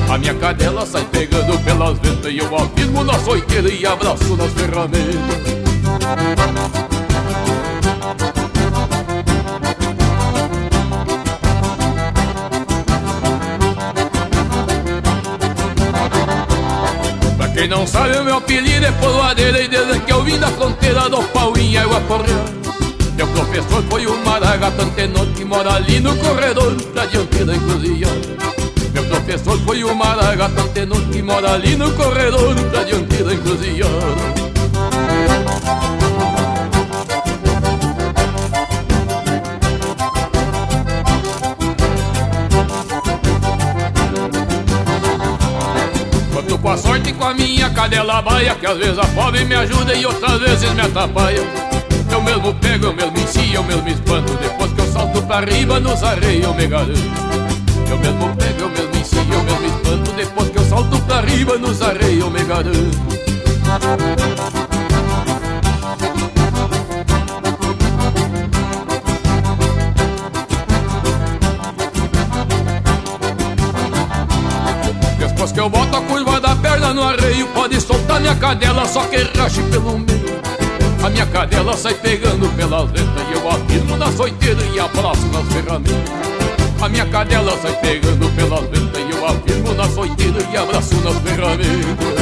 a minha cadela sai pegando pelas ventas E eu afirmo na soiteira e abraço nas ferramentas Quem não sabe o meu apelido é poloadeira E desde que eu vim da fronteira do pau em água correr Meu professor foi o Maragata Antenor Que mora ali no corredor da diante da encruzilhada Meu professor foi o Maragata Antenor Que mora ali no corredor da diante da encruzilhada com a sorte com a minha cadela baia Que às vezes a fome me ajuda e outras vezes me atrapalha Eu mesmo pego, eu mesmo ensino, eu mesmo espanto. Depois que eu salto pra riba nos areios eu me garanto Eu mesmo pego, eu mesmo ensino, eu mesmo espanto. Depois que eu salto pra riba nos areios eu me garanto Depois que eu boto a curva da perna no arreio Pode soltar minha cadela, só que rache pelo meio A minha cadela sai pegando pelas letras E eu afirmo na soiteira e abraço nas ferramentas. A minha cadela sai pegando pelas letras E eu afirmo na soiteira e abraço nas ferramentas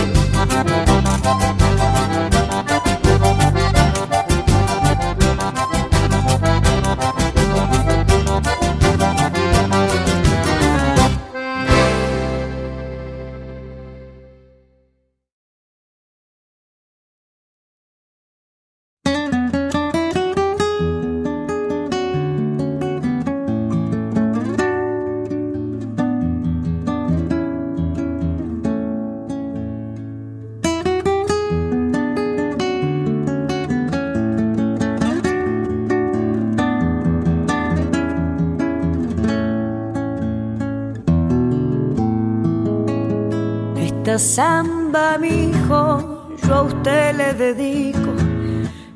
samba, mi hijo, yo a usted le dedico.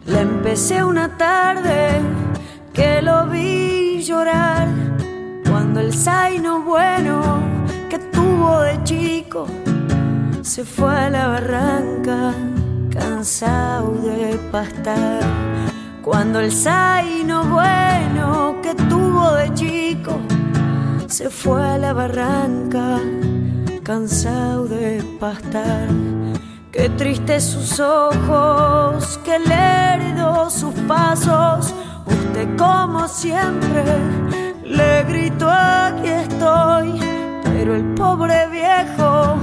Le empecé una tarde que lo vi llorar cuando el zaino bueno que tuvo de chico se fue a la barranca cansado de pastar. Cuando el zaino bueno que tuvo de chico se fue a la barranca cansado de pastar. Qué tristes sus ojos, qué lerdo sus pasos. Usted como siempre le gritó aquí estoy, pero el pobre viejo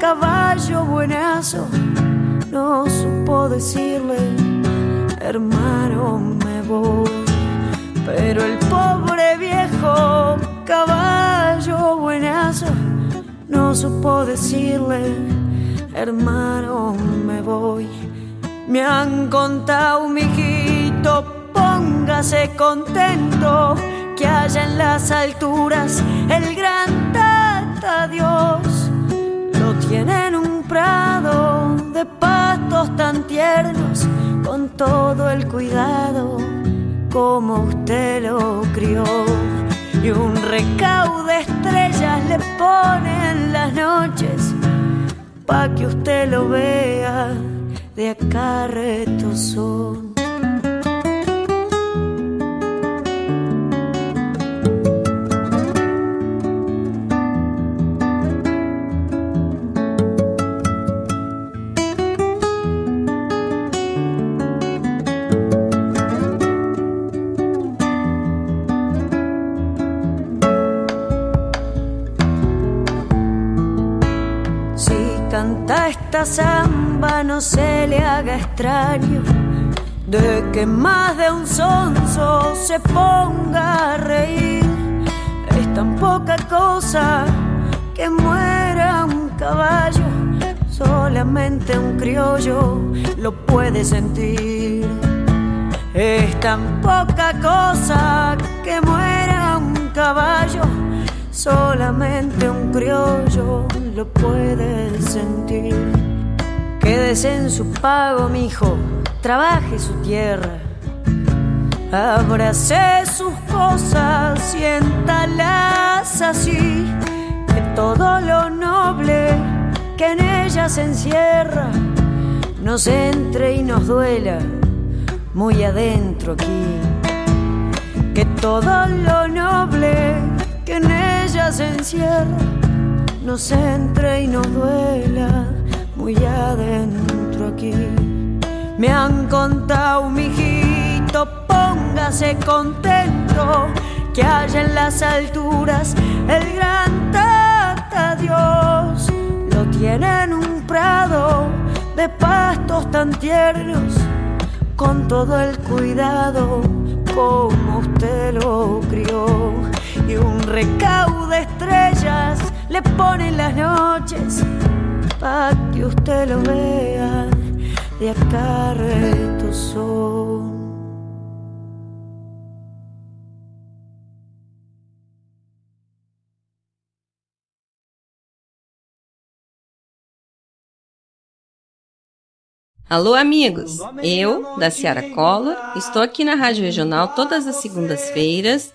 caballo buenazo no supo decirle, hermano me voy. Pero el pobre viejo caballo buenazo no supo decirle, hermano, me voy. Me han contado, mijito, póngase contento, que haya en las alturas el gran tata Dios. Lo tiene en un prado de patos tan tiernos, con todo el cuidado como usted lo crió y un recaudo de estrellas le ponen las noches pa' que usted lo vea de acá son. Esta samba no se le haga extraño de que más de un sonso se ponga a reír. Es tan poca cosa que muera un caballo, solamente un criollo lo puede sentir. Es tan poca cosa que muera un caballo, solamente un criollo lo puede sentir. Quédese en su pago, mijo, trabaje su tierra, abrace sus cosas, siéntalas así, que todo lo noble que en ella se encierra nos entre y nos duela muy adentro aquí. Que todo lo noble que en ella se encierra nos entre y nos duela muy adentro aquí. Me han contado, mijito, póngase contento que haya en las alturas el gran tata Dios. Lo tiene en un prado de pastos tan tiernos, con todo el cuidado como usted lo crió. Y un recaudo de estrellas le pone en las noches, para que usted lo vea de acá son. Alô, amigos! Eu, da Ciara Collor, estou aqui na Rádio Regional todas as segundas-feiras,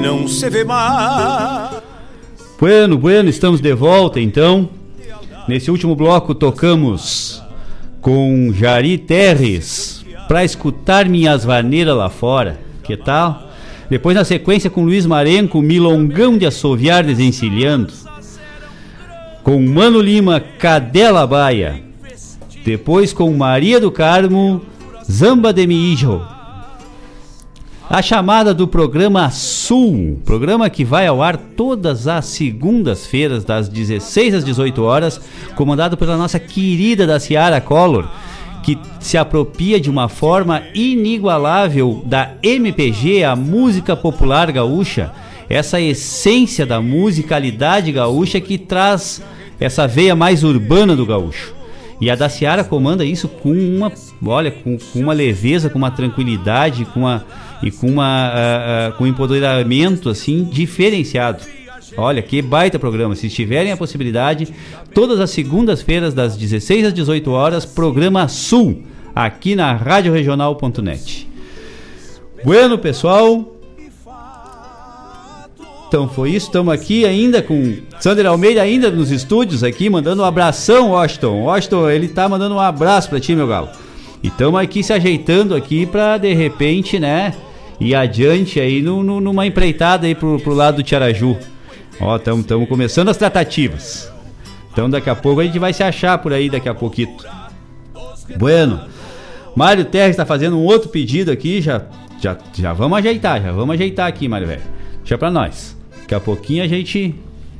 Não se vê mais. Bueno, bueno, estamos de volta então. Nesse último bloco tocamos com Jari Terres para escutar minhas vaneiras lá fora. Que tal? Depois na sequência com Luiz Marenco, Milongão de Assoviar Desencilhando. Com Mano Lima, Cadela Baia. Depois com Maria do Carmo, Zamba de Mijo. A chamada do programa Sul, programa que vai ao ar todas as segundas-feiras, das 16 às 18 horas, comandado pela nossa querida da Ciara Collor, que se apropria de uma forma inigualável da MPG, a música popular gaúcha, essa essência da musicalidade gaúcha que traz essa veia mais urbana do gaúcho. E a da Ciara comanda isso com uma, olha, com, com uma leveza, com uma tranquilidade, com uma e com uma uh, uh, com um empoderamento assim diferenciado. Olha, que baita programa. Se tiverem a possibilidade, todas as segundas-feiras das 16 às 18 horas, programa Sul, aqui na radioregional.net. Bueno, pessoal, então foi isso, estamos aqui ainda com Sander Almeida ainda nos estúdios aqui, mandando um abração, Washington. Washington, ele tá mandando um abraço para ti, meu galo. E estamos aqui se ajeitando aqui para de repente, né, ir adiante aí no, no, numa empreitada aí pro, pro lado do Tiaraju. Ó, estamos começando as tratativas. Então daqui a pouco a gente vai se achar por aí daqui a pouquinho. Bueno, Mário Terres está fazendo um outro pedido aqui, já, já, já vamos ajeitar, já vamos ajeitar aqui, Mário Velho. Deixa pra nós. Daqui a pouquinho a gente.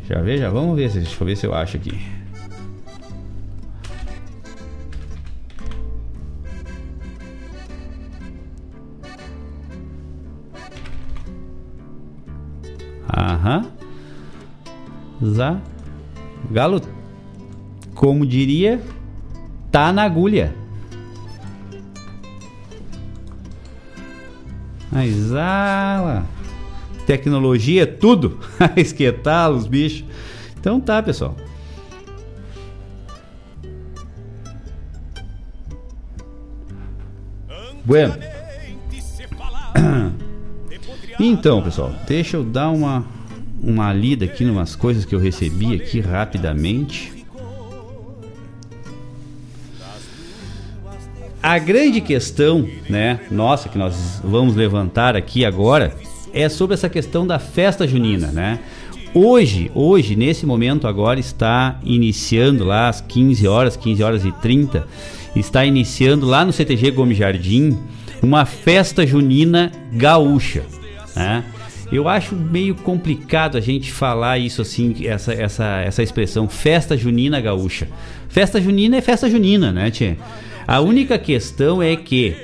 Já vê, já vamos ver. Deixa eu ver se eu acho aqui. Aham. Zá. Galo, como diria, tá na agulha. Mas, ah, Tecnologia é tudo. Esquentar os bichos. Então tá, pessoal. Bueno. Então, pessoal, deixa eu dar uma uma lida aqui numas coisas que eu recebi aqui rapidamente. A grande questão, né, nossa, que nós vamos levantar aqui agora, é sobre essa questão da festa junina, né? Hoje, hoje, nesse momento agora está iniciando lá às 15 horas, 15 horas e 30, está iniciando lá no CTG Gomes Jardim uma festa junina gaúcha, né? Eu acho meio complicado a gente falar isso assim, essa, essa, essa expressão festa junina gaúcha. Festa junina é festa junina, né, tia? A única questão é que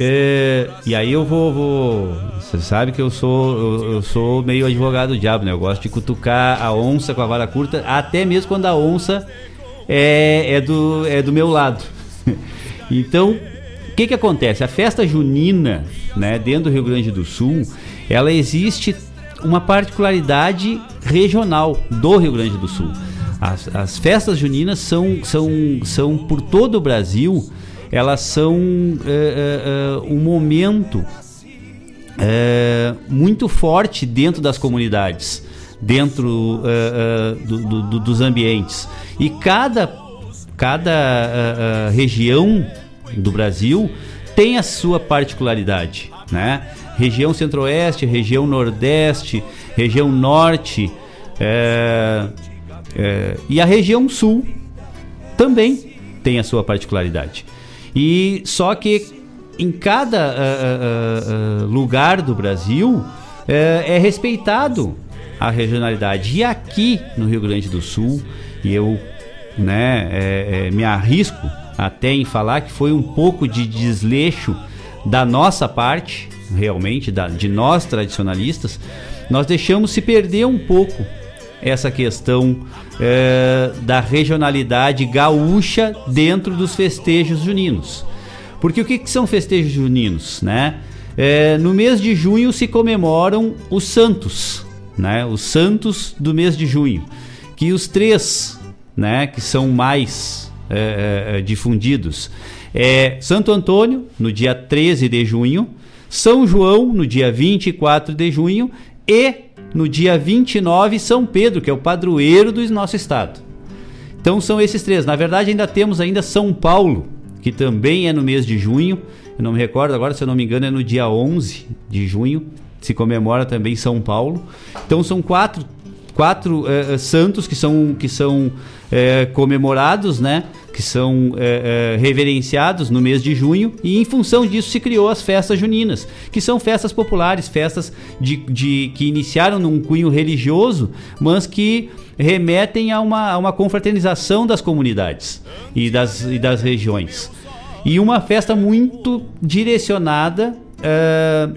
é, e aí eu vou, vou, Você sabe que eu sou eu, eu, sou meio advogado do diabo, né? Eu gosto de cutucar a onça com a vara curta, até mesmo quando a onça é, é, do, é do meu lado. então, o que que acontece? A festa junina, né, dentro do Rio Grande do Sul, ela existe uma particularidade regional do Rio Grande do Sul. As, as festas juninas são, são, são por todo o Brasil elas são é, é, um momento muito forte dentro das comunidades, dentro do, do, dos ambientes. E cada, cada região do Brasil tem a sua particularidade, né? Região Centro-Oeste, região Nordeste, região Norte é, é, e a região Sul também tem a sua particularidade. E só que em cada uh, uh, uh, lugar do Brasil é respeitado a regionalidade. E aqui no Rio Grande do Sul, e eu né, é, é, me arrisco até em falar que foi um pouco de desleixo da nossa parte, realmente, da, de nós tradicionalistas, nós deixamos se perder um pouco essa questão é, da regionalidade gaúcha dentro dos festejos juninos. Porque o que, que são festejos juninos, né? É, no mês de junho se comemoram os santos, né? Os santos do mês de junho, que os três, né? Que são mais é, é, é difundidos é Santo Antônio no dia 13 de junho, São João no dia 24 de junho e no dia 29, São Pedro, que é o padroeiro do nosso estado. Então são esses três. Na verdade, ainda temos ainda São Paulo, que também é no mês de junho. Eu não me recordo agora, se eu não me engano, é no dia 11 de junho. Se comemora também São Paulo. Então são quatro, quatro uh, santos que são, que são uh, comemorados, né? que são reverenciados no mês de junho, e em função disso se criou as festas juninas, que são festas populares, festas de, de que iniciaram num cunho religioso, mas que remetem a uma, a uma confraternização das comunidades e das, e das regiões. E uma festa muito direcionada é,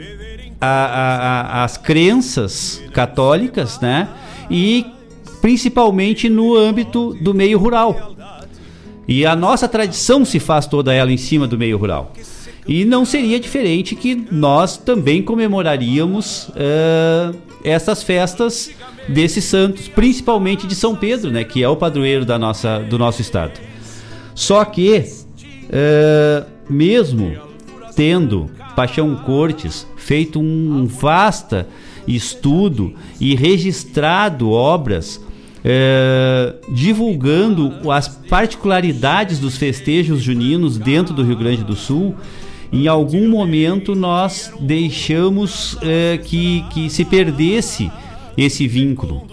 às crenças católicas, né? E principalmente no âmbito do meio rural. E a nossa tradição se faz toda ela em cima do meio rural. E não seria diferente que nós também comemoraríamos uh, essas festas desses santos, principalmente de São Pedro, né, que é o padroeiro da nossa, do nosso estado. Só que, uh, mesmo tendo Paixão Cortes feito um vasta estudo e registrado obras é, divulgando as particularidades dos festejos juninos dentro do Rio Grande do Sul, em algum momento nós deixamos é, que, que se perdesse esse vínculo.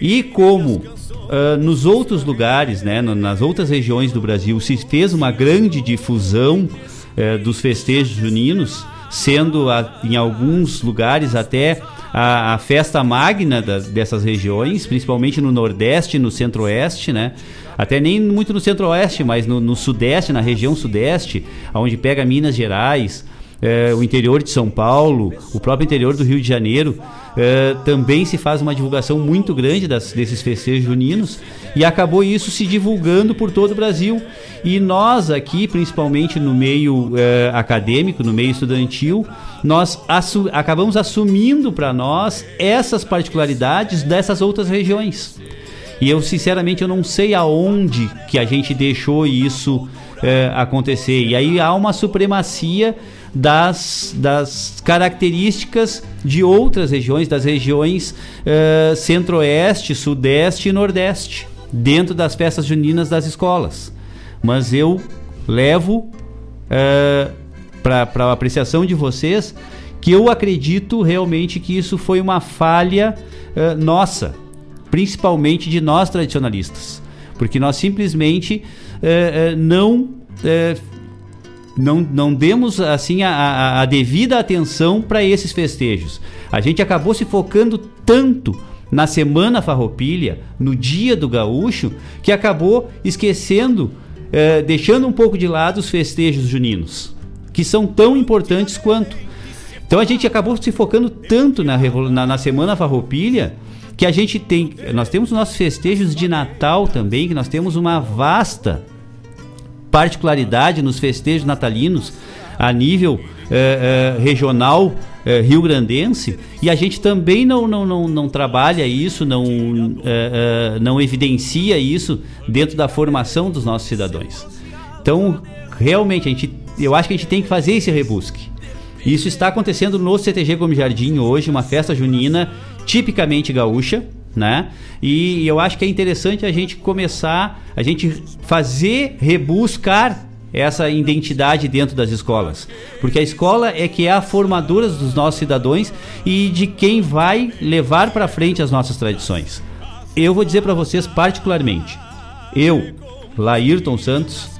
E como uh, nos outros lugares, né, nas outras regiões do Brasil, se fez uma grande difusão uh, dos festejos juninos, sendo a, em alguns lugares até a, a festa magna das, dessas regiões, principalmente no Nordeste no Centro-Oeste, né? Até nem muito no Centro-Oeste, mas no, no, Sudeste, na região Sudeste, onde pega Minas Gerais, é, o interior de São Paulo, o próprio interior do Rio de Janeiro, é, também se faz uma divulgação muito grande das, desses festejos juninos e acabou isso se divulgando por todo o Brasil. E nós aqui, principalmente no meio é, acadêmico, no meio estudantil, nós assu acabamos assumindo para nós essas particularidades dessas outras regiões. E eu sinceramente eu não sei aonde que a gente deixou isso é, acontecer. E aí há uma supremacia das, das características de outras regiões, das regiões é, centro-oeste, sudeste e nordeste, dentro das festas juninas das escolas. Mas eu levo é, para a apreciação de vocês que eu acredito realmente que isso foi uma falha é, nossa, principalmente de nós tradicionalistas, porque nós simplesmente é, é, não é, não, não demos assim a, a, devida atenção para esses festejos. A gente acabou se focando tanto na semana farroupilha, no dia do gaúcho, que acabou esquecendo, é, deixando um pouco de lado os festejos juninos, que são tão importantes quanto. Então a gente acabou se focando tanto na, na, na semana farroupilha que a gente tem, nós temos nossos festejos de Natal também, que nós temos uma vasta particularidade nos festejos natalinos a nível eh, eh, regional eh, rio-grandense e a gente também não, não, não, não trabalha isso, não, não evidencia isso dentro da formação dos nossos cidadãos. Então, realmente, a gente, eu acho que a gente tem que fazer esse rebusque. Isso está acontecendo no CTG Gomes Jardim hoje, uma festa junina tipicamente gaúcha, né? E eu acho que é interessante a gente começar, a gente fazer, rebuscar essa identidade dentro das escolas. Porque a escola é que é a formadora dos nossos cidadãos e de quem vai levar para frente as nossas tradições. Eu vou dizer para vocês particularmente, eu, Laírton Santos,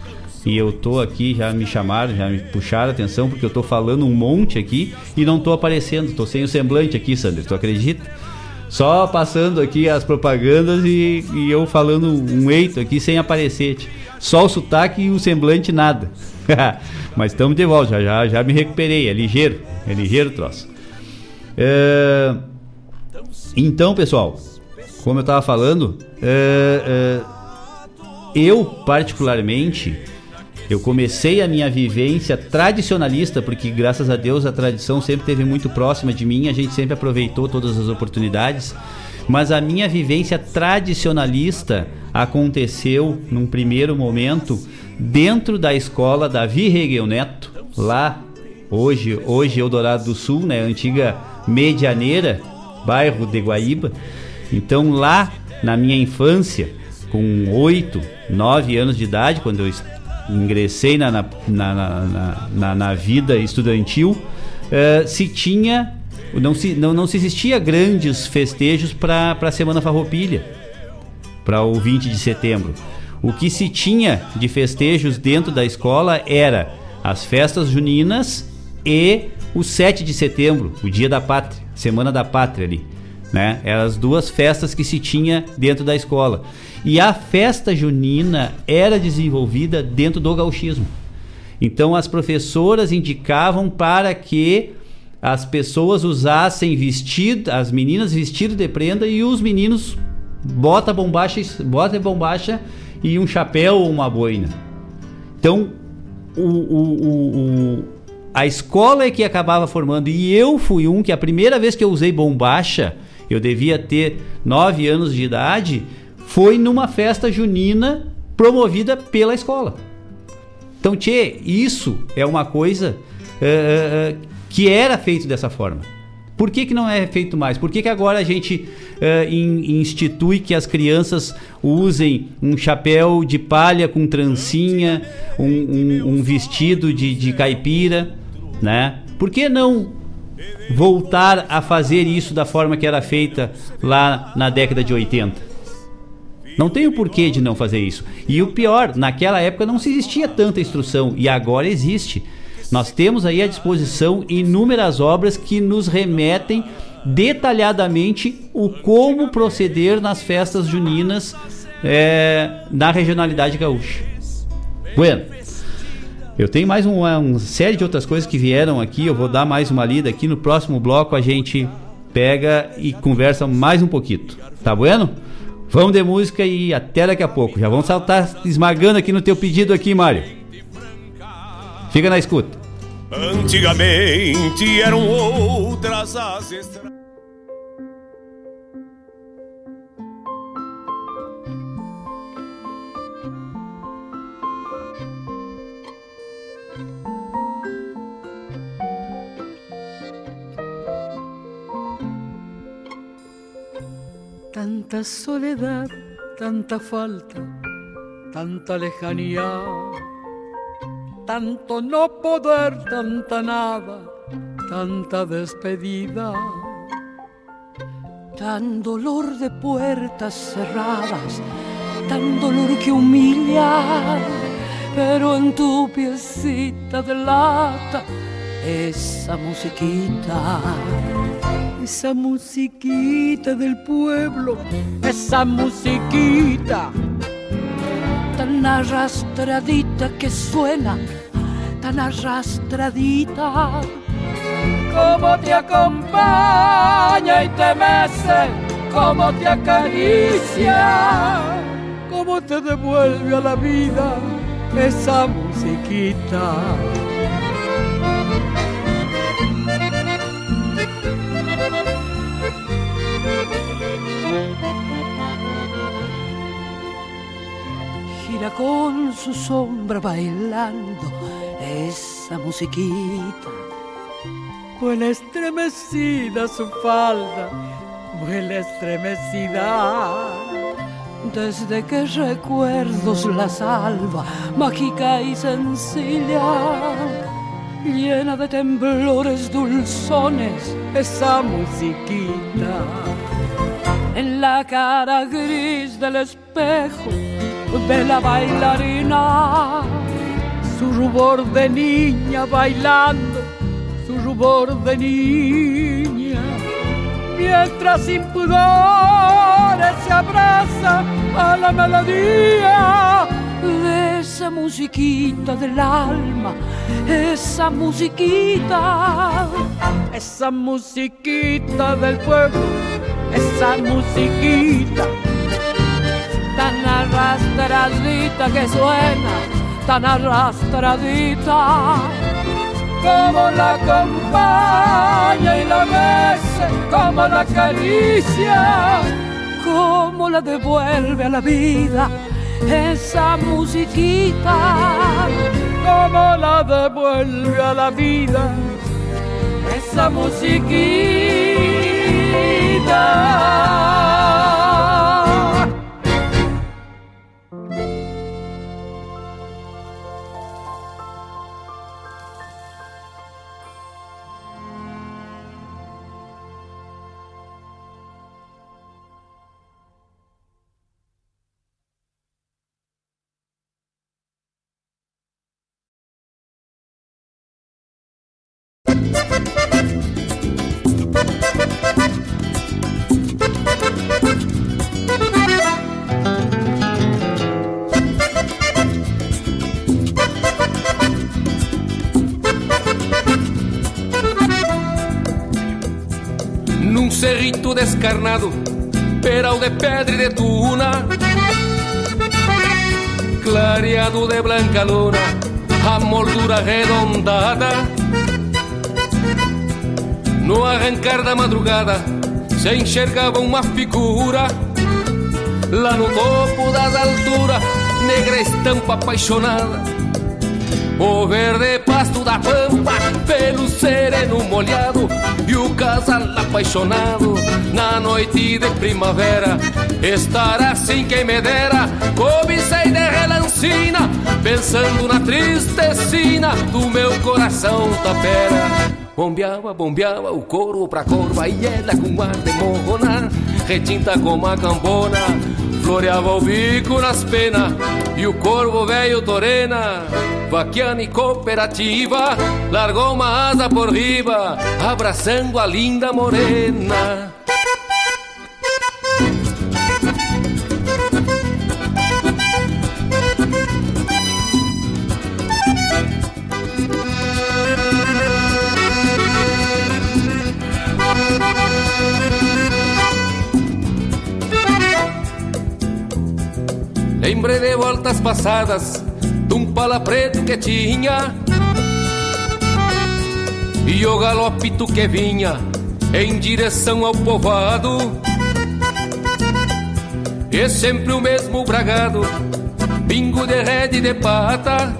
e eu tô aqui, já me chamaram, já me puxaram a atenção, porque eu tô falando um monte aqui e não tô aparecendo, tô sem o semblante aqui, Sander, tu acredita? Só passando aqui as propagandas e, e eu falando um eito aqui sem aparecer. Só o sotaque e o semblante nada. Mas estamos de volta, já, já, já me recuperei, é ligeiro, é ligeiro o troço. É... Então, pessoal, como eu estava falando, é, é, eu particularmente eu comecei a minha vivência tradicionalista, porque graças a Deus a tradição sempre teve muito próxima de mim, a gente sempre aproveitou todas as oportunidades. Mas a minha vivência tradicionalista aconteceu num primeiro momento dentro da escola Davi Hegel Neto, lá hoje, hoje Eldorado do Sul, né, antiga Medianeira, bairro de Guaíba. Então lá na minha infância, com oito, nove anos de idade, quando eu ingressei na, na, na, na, na vida estudantil, uh, se tinha. Não se, não, não se existia grandes festejos para a Semana Farroupilha, para o 20 de setembro. O que se tinha de festejos dentro da escola era as festas juninas e o 7 de setembro, o Dia da Pátria, Semana da Pátria ali. Né? Eram as duas festas que se tinha dentro da escola. E a festa junina era desenvolvida dentro do gauchismo. Então as professoras indicavam para que as pessoas usassem vestido, as meninas vestido de prenda e os meninos bota bombacha, bota bombacha e um chapéu ou uma boina. Então o, o, o, a escola é que acabava formando e eu fui um que a primeira vez que eu usei bombacha eu devia ter nove anos de idade foi numa festa junina promovida pela escola. Então, tchê, isso é uma coisa uh, que era feito dessa forma. Por que, que não é feito mais? Por que, que agora a gente uh, in, institui que as crianças usem um chapéu de palha com trancinha, um, um, um vestido de, de caipira, né? Por que não voltar a fazer isso da forma que era feita lá na década de 80? Não tem o porquê de não fazer isso. E o pior, naquela época não se existia tanta instrução e agora existe. Nós temos aí à disposição inúmeras obras que nos remetem detalhadamente o como proceder nas festas juninas é, na regionalidade gaúcha. Bueno, eu tenho mais uma, uma série de outras coisas que vieram aqui. Eu vou dar mais uma lida aqui. No próximo bloco a gente pega e conversa mais um pouquinho. Tá bueno? Vamos de música e até daqui a pouco. Já vamos saltar esmagando aqui no teu pedido aqui, Mário. Fica na escuta. Antigamente eram outras as estradas. Tanta soledad, tanta falta, tanta lejanía, tanto no poder, tanta nada, tanta despedida, tan dolor de puertas cerradas, tan dolor que humilla, pero en tu piecita de lata, esa musiquita esa musiquita del pueblo, esa musiquita tan arrastradita que suena, tan arrastradita, como te acompaña y te mece, como te acaricia, como te devuelve a la vida esa musiquita. Con su sombra bailando esa musiquita. Vuela estremecida su falda, vuela estremecida. Desde que recuerdos la salva, mágica y sencilla, llena de temblores dulzones, esa musiquita. En la cara gris del espejo de la bailarina, su rubor de niña bailando, su rubor de niña, mientras sin pudores se abraza a la melodía de esa musiquita del alma, esa musiquita, esa musiquita del pueblo, esa musiquita tan arrastradita que suena, tan arrastradita, como la acompaña y la besa, como la acaricia, como la devuelve a la vida esa musiquita, como la devuelve a la vida esa musiquita. Descarnado, peral de pedra e de tuna, clareado de blanca luna, a moldura arredondada. No arrancar da madrugada, se enxergava uma figura lá no topo das alturas, negra estampa apaixonada. O verde pasto da pampa, pelo sereno molhado E o casal apaixonado na noite de primavera. Estar assim quem me dera, cobicei de relancina Pensando na tristecina do meu coração tapera. Bombeava, bombeava o couro pra corva E ela com ar de morrona Retinta como a cambona Floreava o bico nas penas E o corvo velho torena Vaquiana e cooperativa Largou uma asa por riba Abraçando a linda morena Lembrei de voltas passadas de um pala preto que tinha E o galopito que vinha em direção ao povoado E sempre o mesmo bragado, bingo de rede de pata.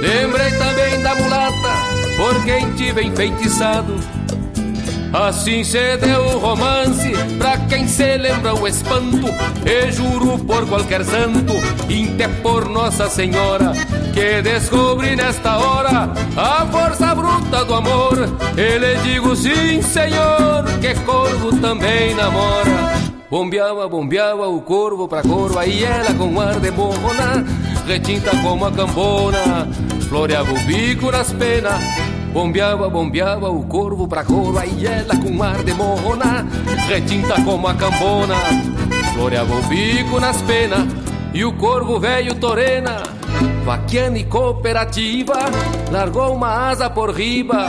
Lembrei também da mulata, por quem tive enfeitiçado Assim se deu o romance pra quem se lembra o espanto. E juro por qualquer santo, inte por Nossa Senhora, que descobri nesta hora a força bruta do amor. E lhe digo sim, senhor, que corvo também namora. Bombeava, bombeava o corvo pra corva e ela com ar de morrona, retinta como a cambona, floreava o bico nas penas Bombeava, bombeava o corvo pra corva e ela com ar de morrona, retinta como a cambona, floreava o bico nas penas e o corvo velho torena, vaquiana e cooperativa, largou uma asa por riba,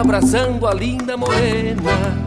abraçando a linda morena.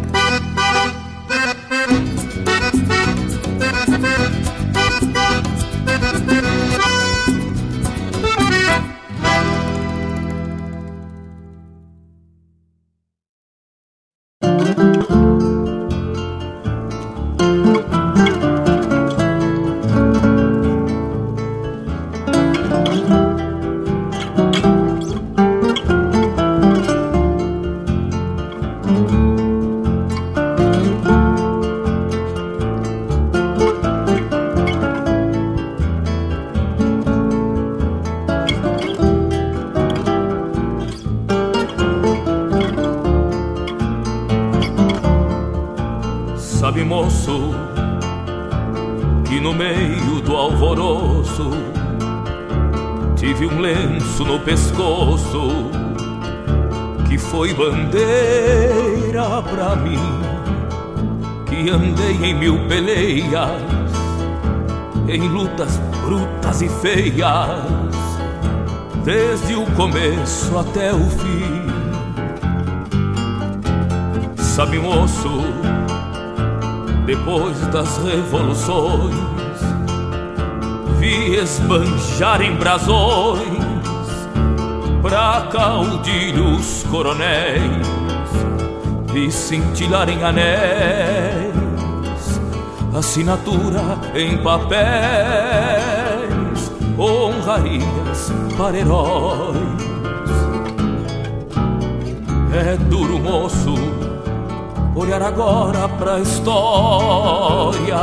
Desde o começo até o fim. Sabe, moço, depois das revoluções, vi esbanjar em brasões pra caudilhos coronéis e cintilar em anéis, assinatura em papéis, honrarias para heróis. É duro, moço, olhar agora pra história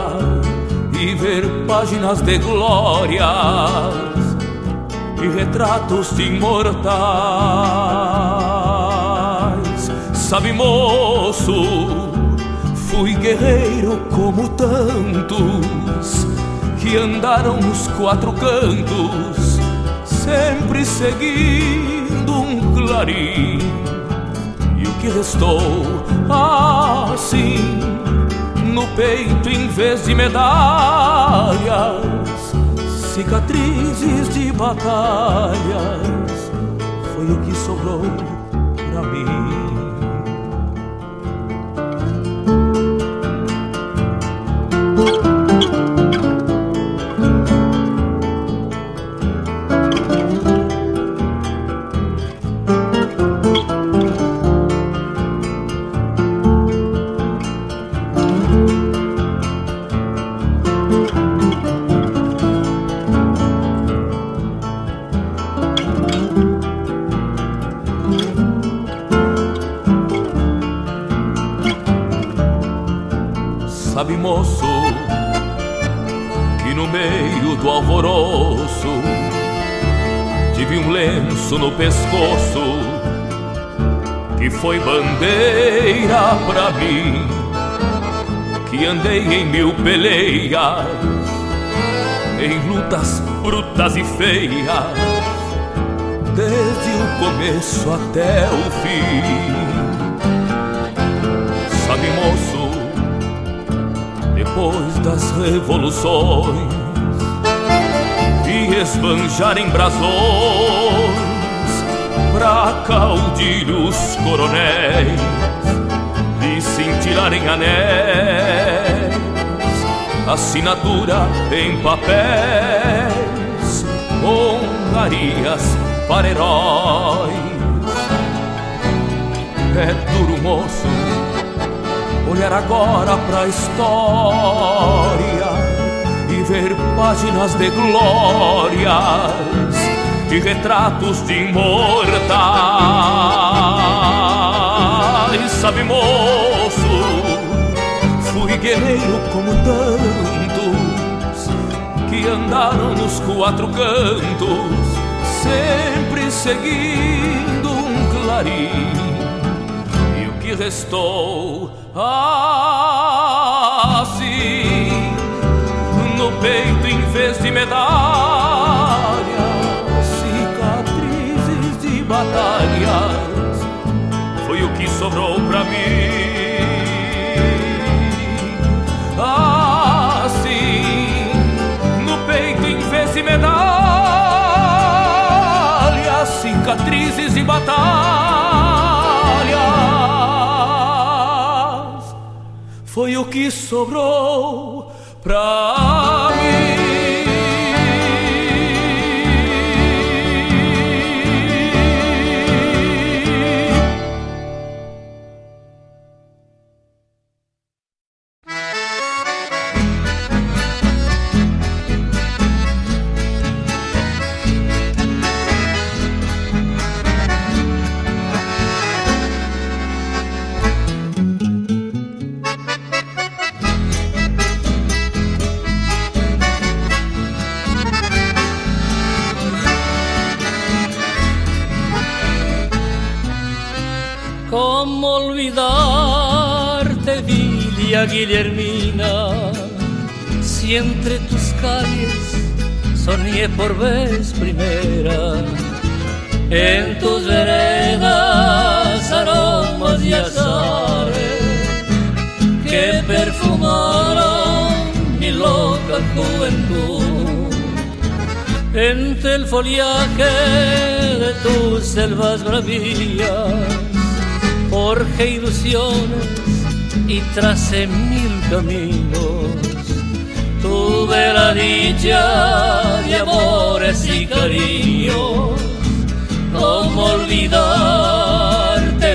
e ver páginas de glória e retratos de imortais. Sabe, moço, fui guerreiro como tantos que andaram nos quatro cantos, sempre seguindo um clarim. E o que restou assim no peito em vez de medalhas? cicatrizes de batalhas foi o que sobrou pra mim. Mim, que andei em mil peleias, em lutas brutas e feias, desde o começo até o fim. Sabe, moço, depois das revoluções, vi esbanjar em brasões pra caudilhos coronéis e cintilarem anéis, assinatura em papéis, honrarias para heróis. É duro, moço, olhar agora pra história e ver páginas de glórias e retratos de imortais. Sabe, moço, guerreiro como tantos que andaram nos quatro cantos, sempre seguindo um clarim. E o que restou assim no peito em vez de medalhas, cicatrizes de batalhas, foi o que sobrou pra mim. Medalhas, cicatrizes e batalhas. Foi o que sobrou pra por vez primera, en tus veredas aromas y azares que perfumaron mi loca juventud. Entre el follaje de tus selvas bravías, forjé ilusiones y tracé mil caminos. Tuve la dicha de amores y cariños. ¿Cómo olvidarte,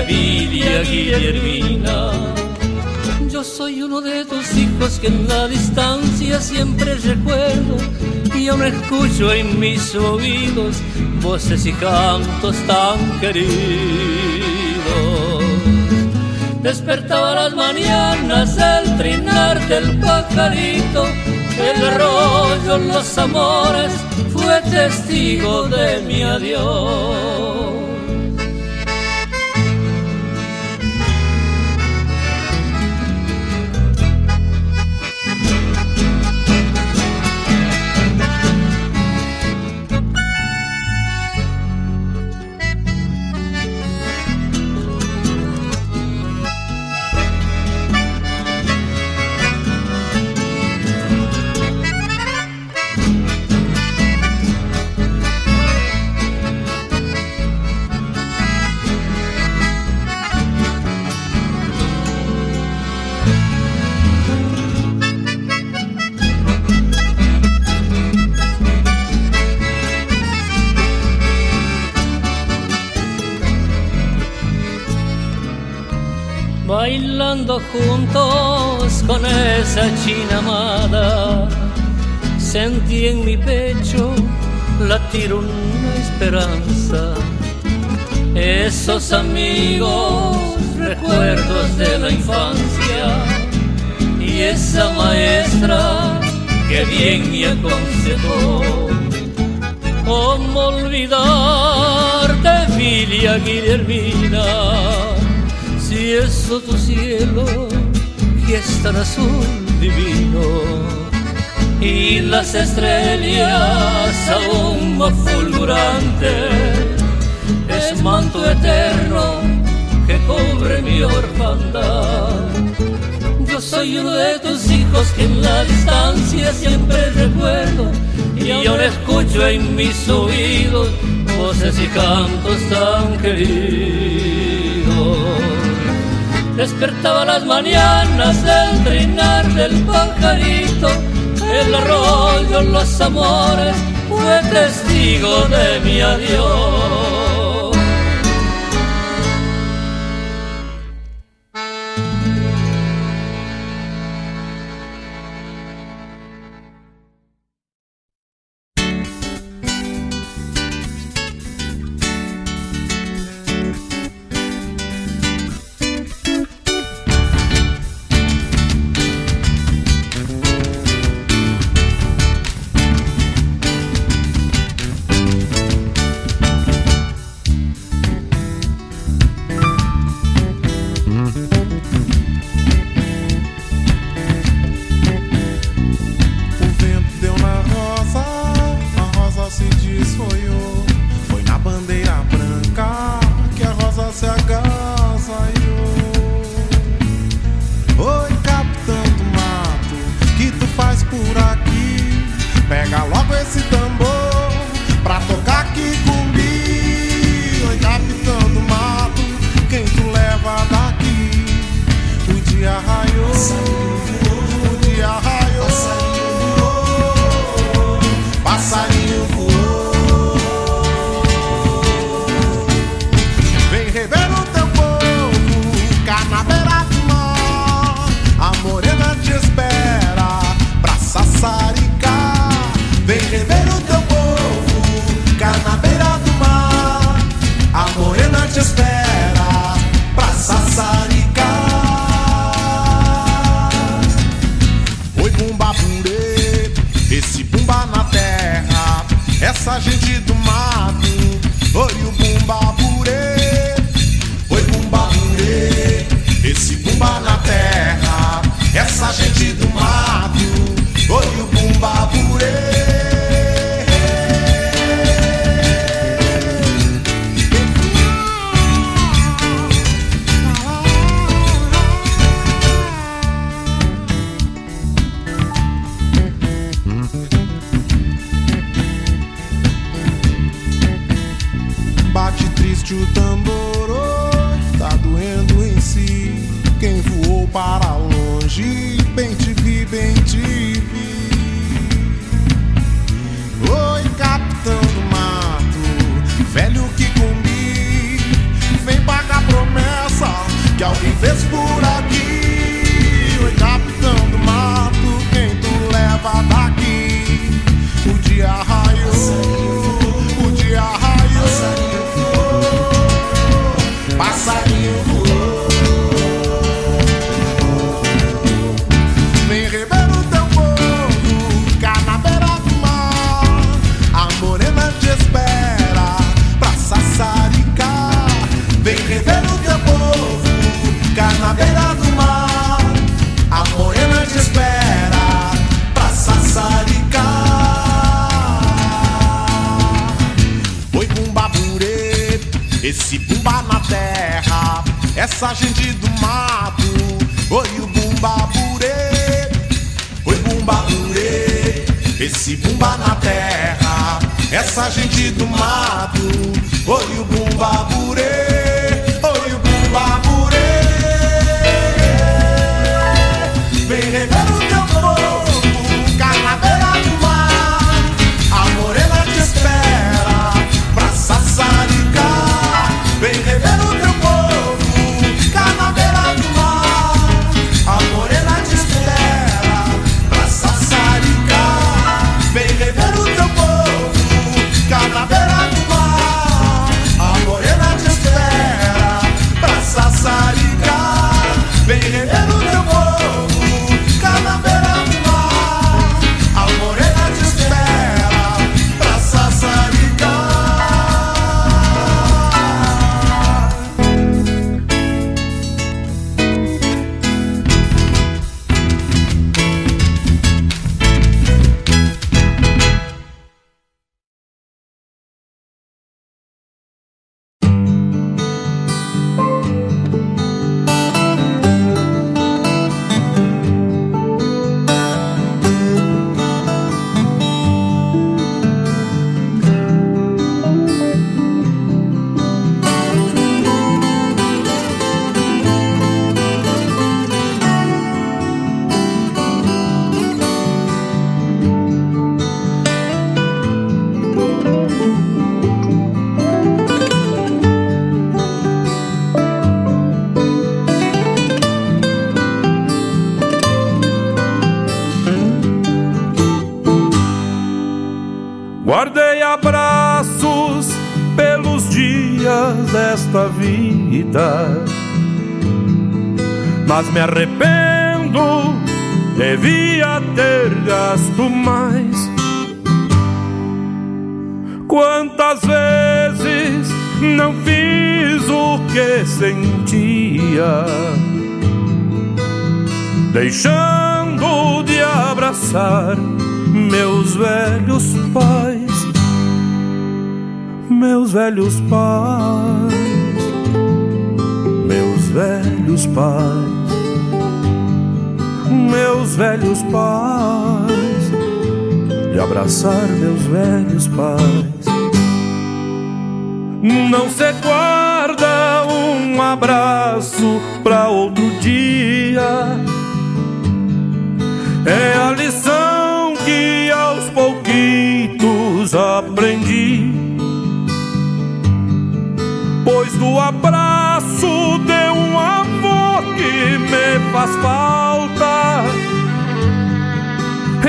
Vilia Guillermina? Yo soy uno de tus hijos que en la distancia siempre recuerdo y aún escucho en mis oídos voces y cantos tan queridos. Despertaba las mañanas el trinar del pajarito, el arroyo, los amores, fue testigo de mi adiós. Juntos con esa china amada, sentí en mi pecho latir una esperanza. Esos amigos, recuerdos de la infancia y esa maestra que bien me aconsejó. ¿Cómo olvidarte, Vilia Guillermina? Y eso tu cielo que es tan azul divino y las estrellas aún más fulgurantes es manto eterno que cubre mi orfandad. Yo soy uno de tus hijos que en la distancia siempre recuerdo y ahora escucho en mis oídos voces y cantos tan queridos. Despertaba las mañanas del trinar del pajarito, el arroyo, los amores, fue testigo de mi adiós. Pega logo mas me arrependo, devia ter gasto mais. Quantas vezes não fiz o que sentia, deixando de abraçar meus velhos pais, meus velhos pais, meus velhos pais meus velhos pais, de abraçar meus velhos pais. Não se guarda um abraço para outro dia. É a lição que aos pouquitos aprendi. Pois do abraço de um amor que me faz parte.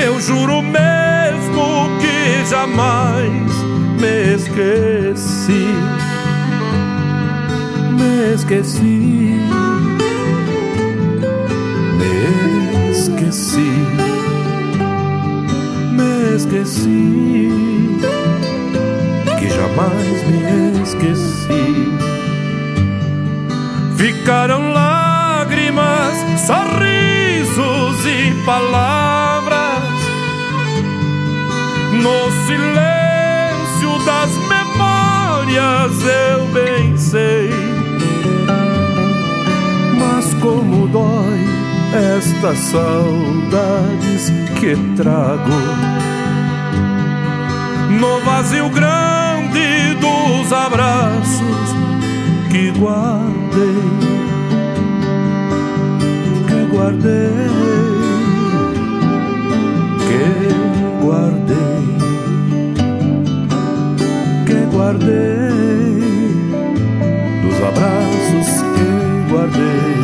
Eu juro mesmo que jamais me esqueci. Me esqueci. Me esqueci. Me esqueci. Que jamais me esqueci. Ficaram lágrimas, sorrisos e palavras no silêncio das memórias eu bem sei. Mas como dói estas saudades que trago no vazio grande dos abraços que guardei, guardei, que guardei guardei, dos abraços que guardei.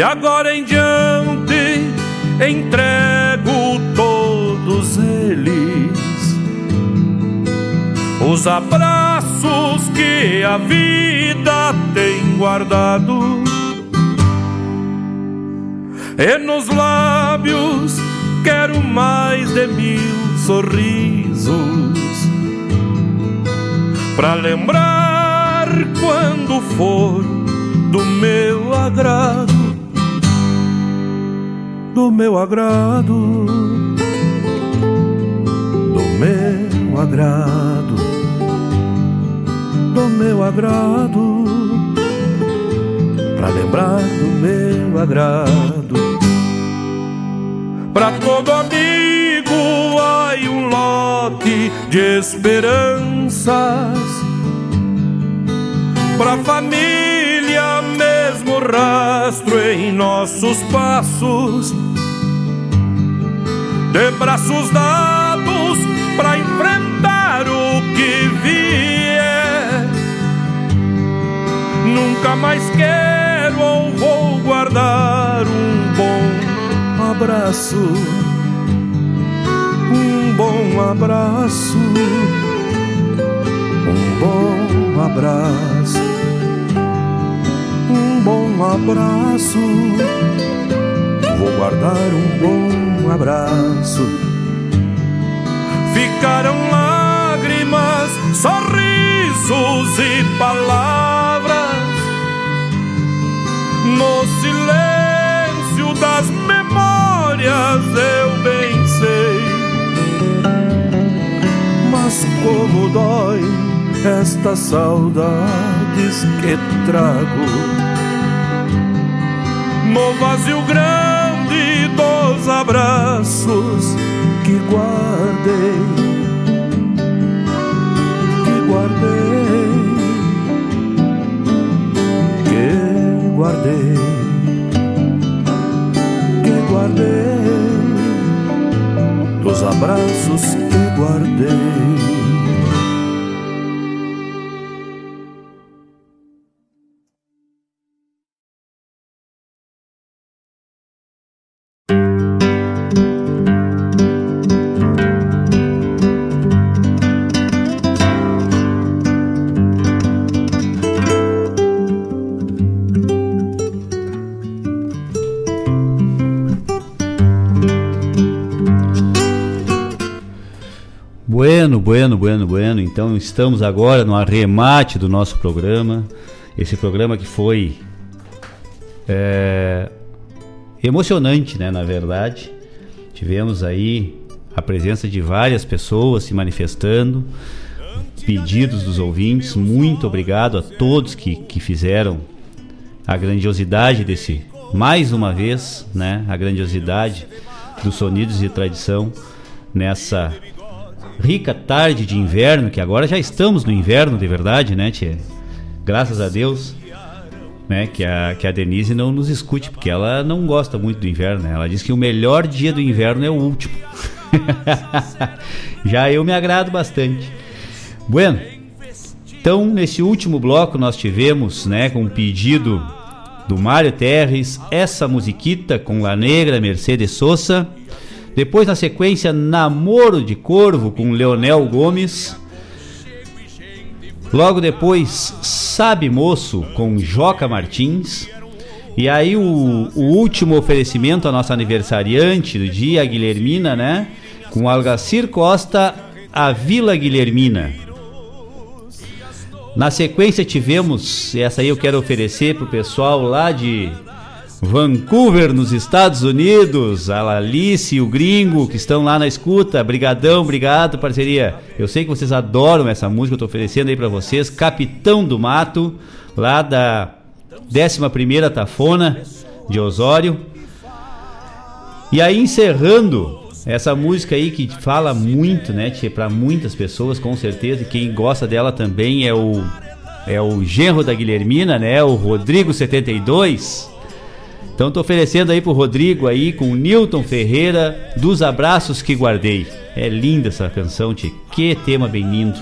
De agora em diante entrego todos eles, os abraços que a vida tem guardado, e nos lábios quero mais de mil sorrisos. Para lembrar quando for do meu agrado do meu agrado, do meu agrado, do meu agrado, para lembrar do meu agrado. Para todo amigo há um lote de esperanças, para família mesmo rastro em nossos passos de braços dados para enfrentar o que vier. Nunca mais quero ou vou guardar um bom abraço, um bom abraço, um bom abraço, um bom abraço. Vou guardar um bom abraço. Ficaram lágrimas, sorrisos e palavras no silêncio das memórias. Eu bem sei, mas como dói estas saudades que trago no vazio grande dos abraços que guardei, que guardei, que guardei, que guardei, dos abraços que guardei. Bueno, bueno. Então estamos agora no arremate do nosso programa. Esse programa que foi é, emocionante, né? Na verdade, Tivemos aí a presença de várias pessoas se manifestando, pedidos dos ouvintes. Muito obrigado a todos que, que fizeram a grandiosidade desse, mais uma vez, né? A grandiosidade dos sonidos de tradição nessa rica tarde de inverno, que agora já estamos no inverno de verdade, né, tia? Graças a Deus, né, que a, que a Denise não nos escute, porque ela não gosta muito do inverno, né? Ela diz que o melhor dia do inverno é o último. já eu me agrado bastante. Bueno, então nesse último bloco nós tivemos, né, com um pedido do Mário Terres, essa musiquita com La Negra Mercedes Sosa depois, na sequência, Namoro de Corvo com Leonel Gomes. Logo depois, Sabe Moço com Joca Martins. E aí o, o último oferecimento à nossa aniversariante do dia, a Guilhermina, né? Com Algacir Costa, a Vila Guilhermina. Na sequência tivemos, essa aí eu quero oferecer pro pessoal lá de Vancouver, nos Estados Unidos, a Alice e o Gringo que estão lá na escuta. Brigadão, obrigado, parceria. Eu sei que vocês adoram essa música, eu tô oferecendo aí para vocês. Capitão do Mato, lá da 11ª Tafona de Osório. E aí encerrando essa música aí que fala muito, né, para muitas pessoas, com certeza, e quem gosta dela também é o é o genro da Guilhermina, né, o Rodrigo 72. Então estou oferecendo aí pro Rodrigo aí com o Newton Ferreira dos abraços que guardei. É linda essa canção, tchê. Que tema bem lindo.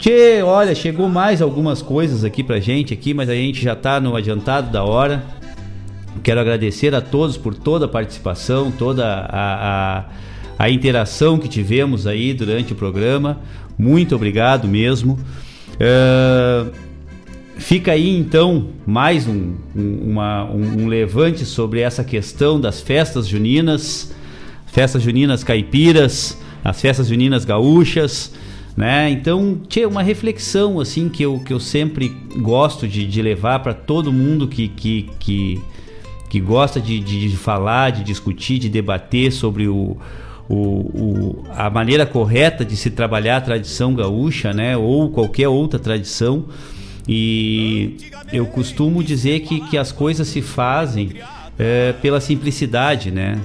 Tchê, olha, chegou mais algumas coisas aqui pra gente aqui, mas a gente já tá no adiantado da hora. Quero agradecer a todos por toda a participação, toda a, a, a interação que tivemos aí durante o programa. Muito obrigado mesmo. Uh, Fica aí então mais um, um, uma, um, um levante sobre essa questão das festas juninas, festas juninas caipiras, as festas juninas gaúchas, né? Então, tinha uma reflexão assim que eu, que eu sempre gosto de, de levar para todo mundo que, que, que, que gosta de, de, falar, de discutir, de debater sobre o, o, o, a maneira correta de se trabalhar a tradição gaúcha, né? Ou qualquer outra tradição. E eu costumo dizer que, que as coisas se fazem é, pela simplicidade, né?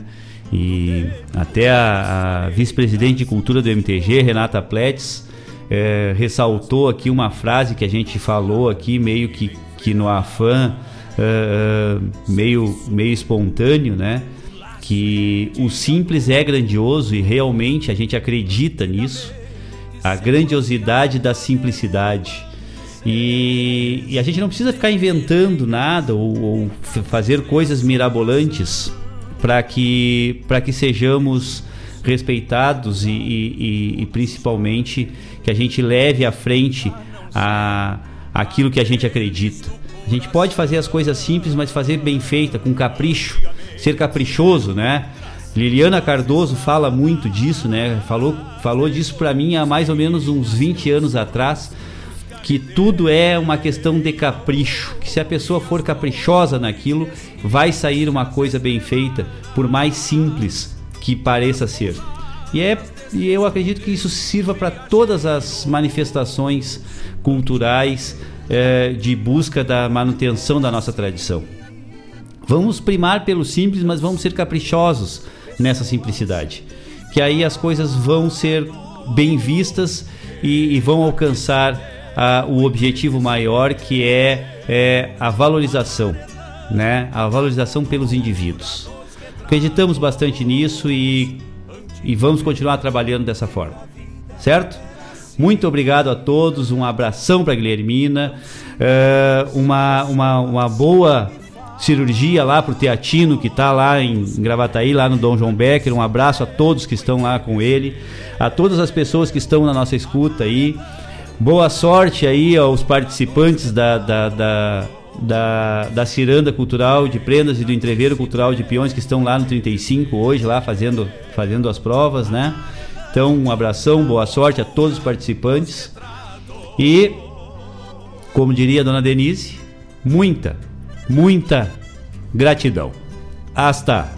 E até a, a vice-presidente de cultura do MTG, Renata Pletz, é, ressaltou aqui uma frase que a gente falou aqui, meio que, que no afã, é, é meio, meio espontâneo, né? Que o simples é grandioso e realmente a gente acredita nisso. A grandiosidade da simplicidade. E, e, a gente não precisa ficar inventando nada ou, ou fazer coisas mirabolantes para que, que sejamos respeitados e, e, e, principalmente que a gente leve à frente a, aquilo que a gente acredita. A gente pode fazer as coisas simples, mas fazer bem feita, com capricho, ser caprichoso, né? Liliana Cardoso fala muito disso, né? Falou, falou disso para mim há mais ou menos uns 20 anos atrás que tudo é uma questão de capricho, que se a pessoa for caprichosa naquilo, vai sair uma coisa bem feita, por mais simples que pareça ser. E é e eu acredito que isso sirva para todas as manifestações culturais é, de busca da manutenção da nossa tradição. Vamos primar pelo simples, mas vamos ser caprichosos nessa simplicidade. Que aí as coisas vão ser bem vistas e, e vão alcançar a, o objetivo maior que é, é a valorização, né? A valorização pelos indivíduos. Acreditamos bastante nisso e, e vamos continuar trabalhando dessa forma, certo? Muito obrigado a todos, um abração para Guilhermina, uh, uma, uma, uma boa cirurgia lá pro Teatino que está lá em Gravataí, lá no Dom João Becker. Um abraço a todos que estão lá com ele, a todas as pessoas que estão na nossa escuta aí. Boa sorte aí aos participantes da, da, da, da, da Ciranda Cultural de Prendas e do Entreveiro Cultural de Peões que estão lá no 35 hoje, lá fazendo, fazendo as provas, né? Então, um abração, boa sorte a todos os participantes. E, como diria a dona Denise, muita, muita gratidão. Hasta!